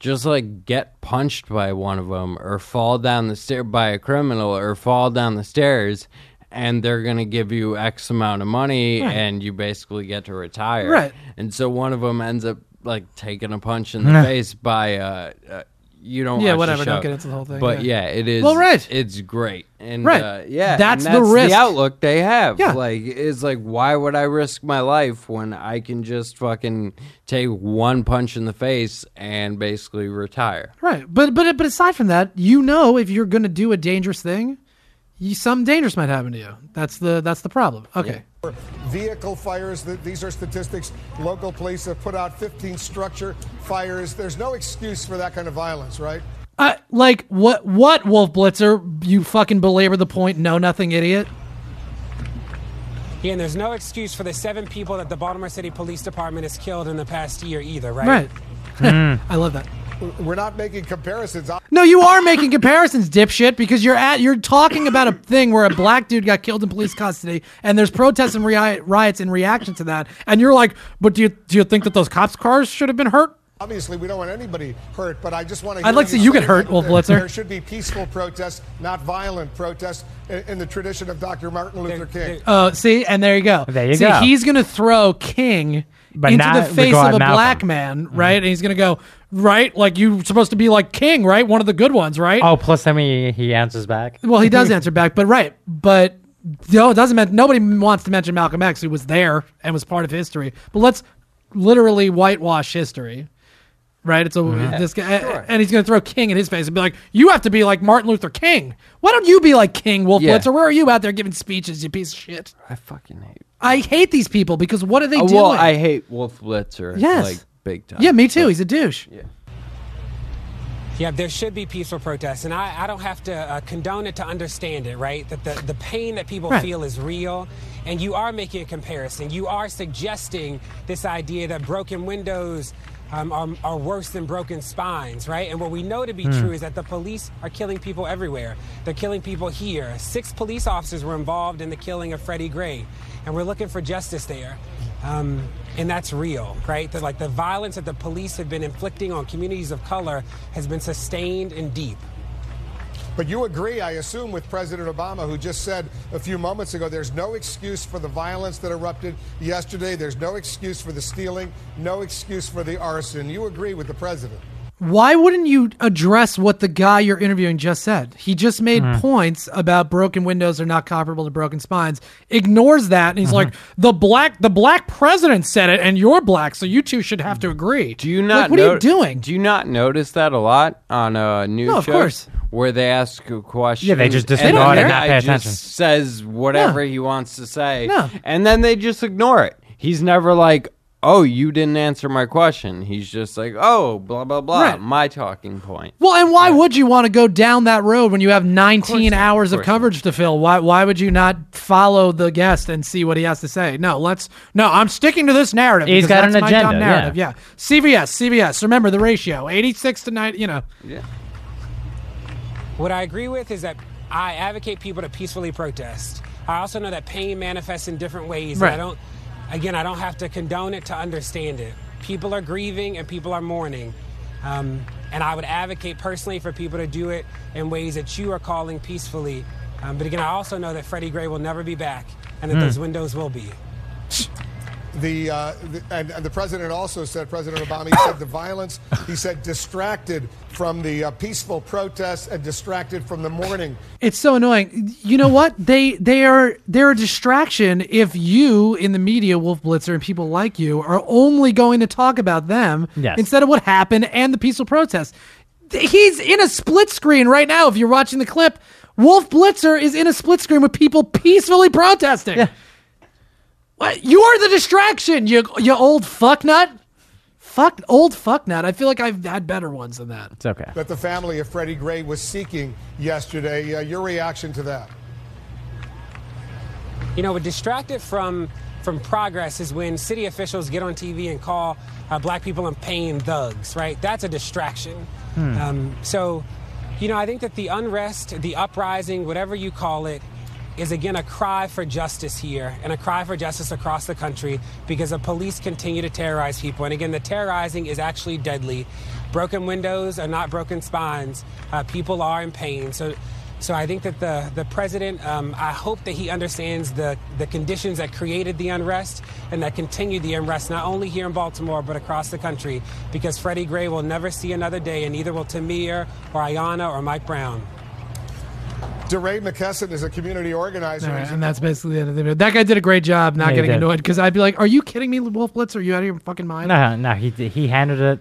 just like get punched by one of them or fall down the stair by a criminal or fall down the stairs and they're going to give you x amount of money Right. and you basically get to retire Right. and so one of them ends up like taking a punch in the face by uh, uh you don't Yeah, the whatever, don't get into the whole thing, but yeah. yeah, it is Well, right. it's great and Right. uh, yeah That's and the risk. outlook they have Yeah. like it's like why would i risk my life when i can just fucking take one punch in the face and basically retire Right, but but but aside from that, you know, if you're going to do a dangerous thing, you, something dangerous might happen to you. That's the that's the problem. Okay. Vehicle fires, these are statistics. Local police have put out 15 structure fires. There's no excuse for that kind of violence, right? Uh, like what? What Wolf Blitzer? You fucking belabor the point. Know nothing, idiot. Yeah, and there's no excuse for the seven people that the Baltimore City Police Department has killed in the past year either, right? Right. I love that. We're not making comparisons. No, you are making comparisons, dipshit, because you're at you're talking about a thing where a black dude got killed in police custody, and there's protests and riot, riots in reaction to that, and you're like, but do you do you think that those cops' cars should have been hurt? Obviously, we don't want anybody hurt, but I just want to. I'd like to see you get hurt, that Wolf there- Blitzer. There should be peaceful protests, not violent protests, in, in the tradition of Dr. Martin Luther King. Oh, see, and there you go. There you see, go. he's gonna throw King But into not the face of a Malcolm. black man, mm-hmm. right? And he's gonna go, right, like you're supposed to be like King, right? One of the good ones, right? Oh, plus then he, he answers back. Well, he does answer back, but right, but no, it doesn't. Men- nobody wants to mention Malcolm X, who was there and was part of history. But let's literally whitewash history, right? It's a Mm-hmm. this guy, and he's going to throw King in his face and be like, "You have to be like Martin Luther King. Why don't you be like King Wolf Yeah. Blitzer? Where are you out there giving speeches? You piece of shit." I fucking hate. I hate these people because what are they Oh, doing? well, I hate Wolf Blitzer. Yes. like big time. yeah, me too. He's a douche. Yeah. Yeah, there should be peaceful protests, and I, I don't have to uh, condone it to understand it, right? That the, the pain that people Right. feel is real, and you are making a comparison. You are suggesting this idea that broken windows um, are, are worse than broken spines, right? And what we know to be Hmm. true is that the police are killing people everywhere. They're killing people here. Six police officers were involved in the killing of Freddie Gray, and we're looking for justice there. Um, and that's real, right? That like the violence that the police have been inflicting on communities of color has been sustained and deep. But you agree, I assume, with President Obama, who just said a few moments ago there's no excuse for the violence that erupted yesterday. There's no excuse for the stealing, no excuse for the arson. You agree with the president. Why wouldn't you address what the guy you're interviewing just said? He just made Mhm. points about broken windows are not comparable to broken spines. Ignores that, and he's Mhm. like, "The black, the black president said it, and you're black, so you two should have to agree." Do you not? Like, what are you doing? Do you not notice that a lot on a news No, of shows course. where they ask a question? Yeah, they just and disregard the it, not guy pay just attention. Says whatever he wants to say, No. and then they just ignore it. He's never like, "Oh, you didn't answer my question." He's just like, "Oh, blah blah blah." Right. My talking point. Well, and why would you want to go down that road when you have 19 hours of course not. coverage to fill? Why why would you not follow the guest and see what he has to say? No, let's no, I'm sticking to this narrative. He's because got an my agenda, narrative. Yeah. CVS. CVS. Remember the ratio, 86 to 9, you know. Yeah. What I agree with is that I advocate people to peacefully protest. I also know that pain manifests in different ways. Right. I don't, again, I don't have to condone it to understand it. People are grieving and people are mourning. Um, and I would advocate personally for people to do it in ways that you are calling peacefully. Um, but again, I also know that Freddie Gray will never be back and that Hmm. those windows will be. The, uh, the and, and the president also said, President Obama, he said the violence, he said distracted from the uh, peaceful protests and distracted from the mourning. It's so annoying. You know what? They they are they're a distraction if you in the media, Wolf Blitzer, and people like you are only going to talk about them Yes. instead of what happened and the peaceful protest. He's in a split screen right now. If you're watching the clip, Wolf Blitzer is in a split screen with people peacefully protesting. What? You're the distraction, you you old fucknut. Fuck old fucknut. I feel like I've had better ones than that. It's okay. That the family of Freddie Gray was seeking yesterday. Uh, your reaction to that? You know, what distracted from from progress is when city officials get on TV and call uh, black people in pain thugs, right? That's a distraction. Hmm. Um, so, you know, I think that the unrest, the uprising, whatever you call it, is again a cry for justice here and a cry for justice across the country because the police continue to terrorize people. And again, the terrorizing is actually deadly. Broken windows are not broken spines. Uh, people are in pain. So, so I think that the, the president, um, I hope that he understands the, the conditions that created the unrest and that continue the unrest, not only here in Baltimore, but across the country, because Freddie Gray will never see another day, and neither will Tamir or Aiyana or Mike Brown. DeRay McKesson is a community organizer. All right, He's a- and that's basically the end of the video. That guy did a great job not Yeah, getting did. annoyed because I'd be like, "Are you kidding me, Wolf Blitz? Are you out of your fucking mind?" No, no, he he handled it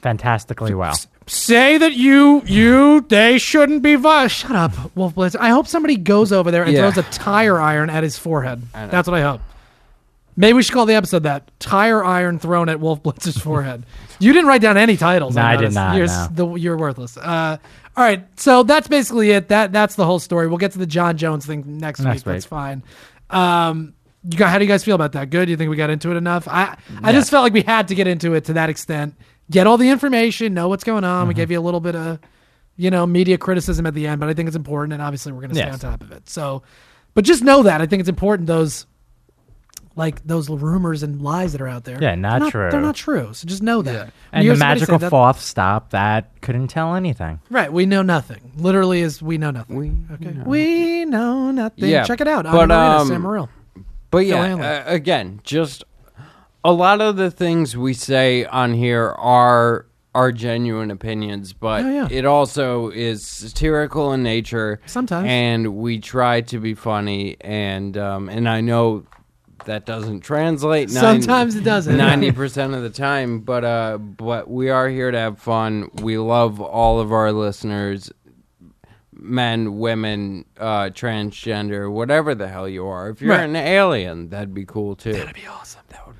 fantastically well. Say that you you they shouldn't be violent. Shut up, Wolf Blitz. I hope somebody goes over there and Yeah. throws a tire iron at his forehead. That's what I hope. Maybe we should call the episode that tire iron thrown at Wolf Blitz's forehead. you didn't write down any titles. No, I did not, You're, no. the, you're worthless. Uh, all right, so that's basically it. That that's the whole story. We'll get to the Jon Jones thing next, Next week. That's fine. Um, you got, how do you guys feel about that? Good. Do you think we got into it enough? I I just felt like we had to get into it to that extent. Get all the information, know what's going on. Mm-hmm. We gave you a little bit of, you know, media criticism at the end, but I think it's important, and obviously we're going to stay Yes. on top of it. So, but just know that I think it's important those, like those rumors and lies that are out there. Yeah, not they're true. They're not true. So just know that. When And the hear somebody say magical that- fourth stop that couldn't tell anything. Right, we know nothing. Literally, is we know nothing. We okay, we know nothing. Yeah, Check it out. but, But um, Sam Morril. But Phil yeah, uh, again, just a lot of the things we say on here are are genuine opinions, but Oh, yeah. it also is satirical in nature. Sometimes. and we try to be funny, and um, and I know that doesn't translate. Sometimes it doesn't. Ninety percent of the time, but uh, but we are here to have fun. We love all of our listeners men, women, uh, transgender, whatever the hell you are. If you're Right. an alien, that'd be cool too. That'd be awesome. That would be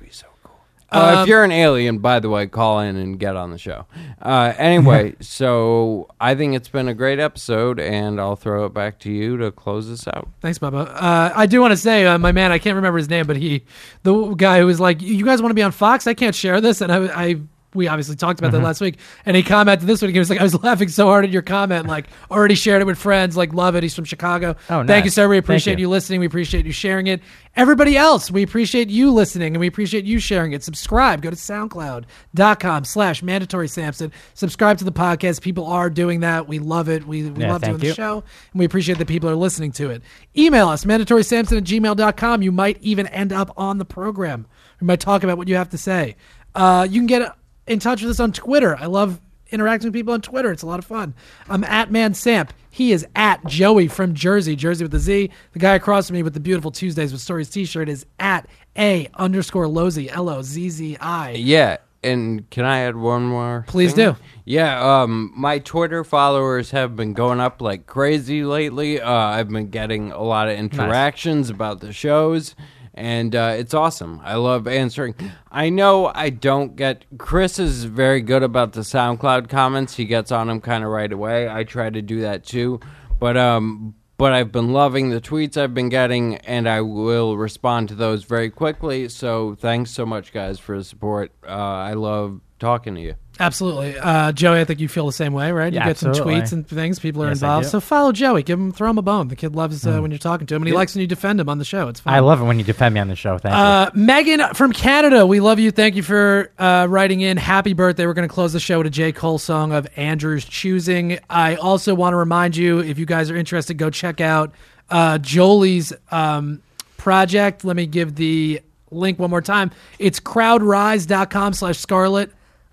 so cool. Uh, Um, if you're an alien, by the way, call in and get on the show. Uh, anyway, so I think it's been a great episode, and I'll throw it back to you to close this out. Thanks, Bubba. Uh, I do want to say, uh, my man, I can't remember his name, but he, the guy who was like, "You guys want to be on Fox? I can't share this," and I, I we obviously talked about Mm-hmm. that last week, and he commented this week. He was like, "I was laughing so hard at your comment, like already shared it with friends, like love it." He's from Chicago. Oh, Thank nice. you, sir. We appreciate you. you listening. We appreciate you sharing it. Everybody else, we appreciate you listening, and we appreciate you sharing it. Subscribe. Go to SoundCloud.com slash Mandatory Samson. Subscribe to the podcast. People are doing that. We love it. We, we Yeah, love doing thank the show, and we appreciate that people are listening to it. Email us, mandatorysamson at gmail.com. You might even end up on the program. We might talk about what you have to say. Uh, you can get in touch with us on Twitter. I love interacting with people on Twitter. It's a lot of fun. I'm at Man Samp. He is at Joey from Jersey, Jersey with the Z. The guy across from me with the beautiful Tuesdays with Stories t-shirt is at A underscore Lozzi, L-O-Z-Z-I. Yeah, and can I add one more? Please thing? do. Yeah, um, my Twitter followers have been going up like crazy lately. Uh, I've been getting a lot of interactions about the shows, and uh, it's awesome. I love answering. I know I don't get. Chris is very good about the SoundCloud comments. He gets on them kind of right away. I try to do that too, but um. But I've been loving the tweets I've been getting, and I will respond to those very quickly. So thanks so much, guys, for the support. Uh, I love talking to you. Absolutely. Uh, Joey, I think you feel the same way, right? Yeah, you get some tweets and things. People are Yes, involved. So follow Joey. Give him, throw him a bone. The kid loves uh, Mm. when you're talking to him, and he likes when you defend him on the show. It's fun. I love it when you defend me on the show. Thank Uh, Megan from Canada, we love you. Thank you for uh, writing in. Happy birthday. We're going to close the show with a J. Cole song of Andrew's choosing. I also want to remind you, if you guys are interested, go check out uh, Jolie's um, project. Let me give the link one more time. It's crowdrise.com slash scarlet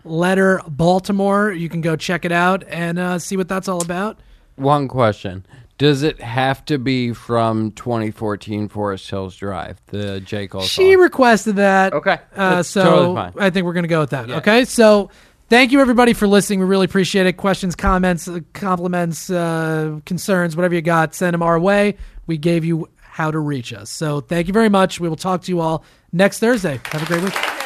letter Baltimore. You can go check it out and uh, see what that's all about. One question. Does it have to be from 2014 Forest Hills Drive, the J. Cole She song? requested that. Okay. Uh, so totally fine. I think we're going to go with that. Okay. So thank you, everybody, for listening. We really appreciate it. Questions, comments, uh, compliments, uh, concerns, whatever you got, send them our way. We gave you how to reach us. So thank you very much. We will talk to you all next Thursday. Have a great week.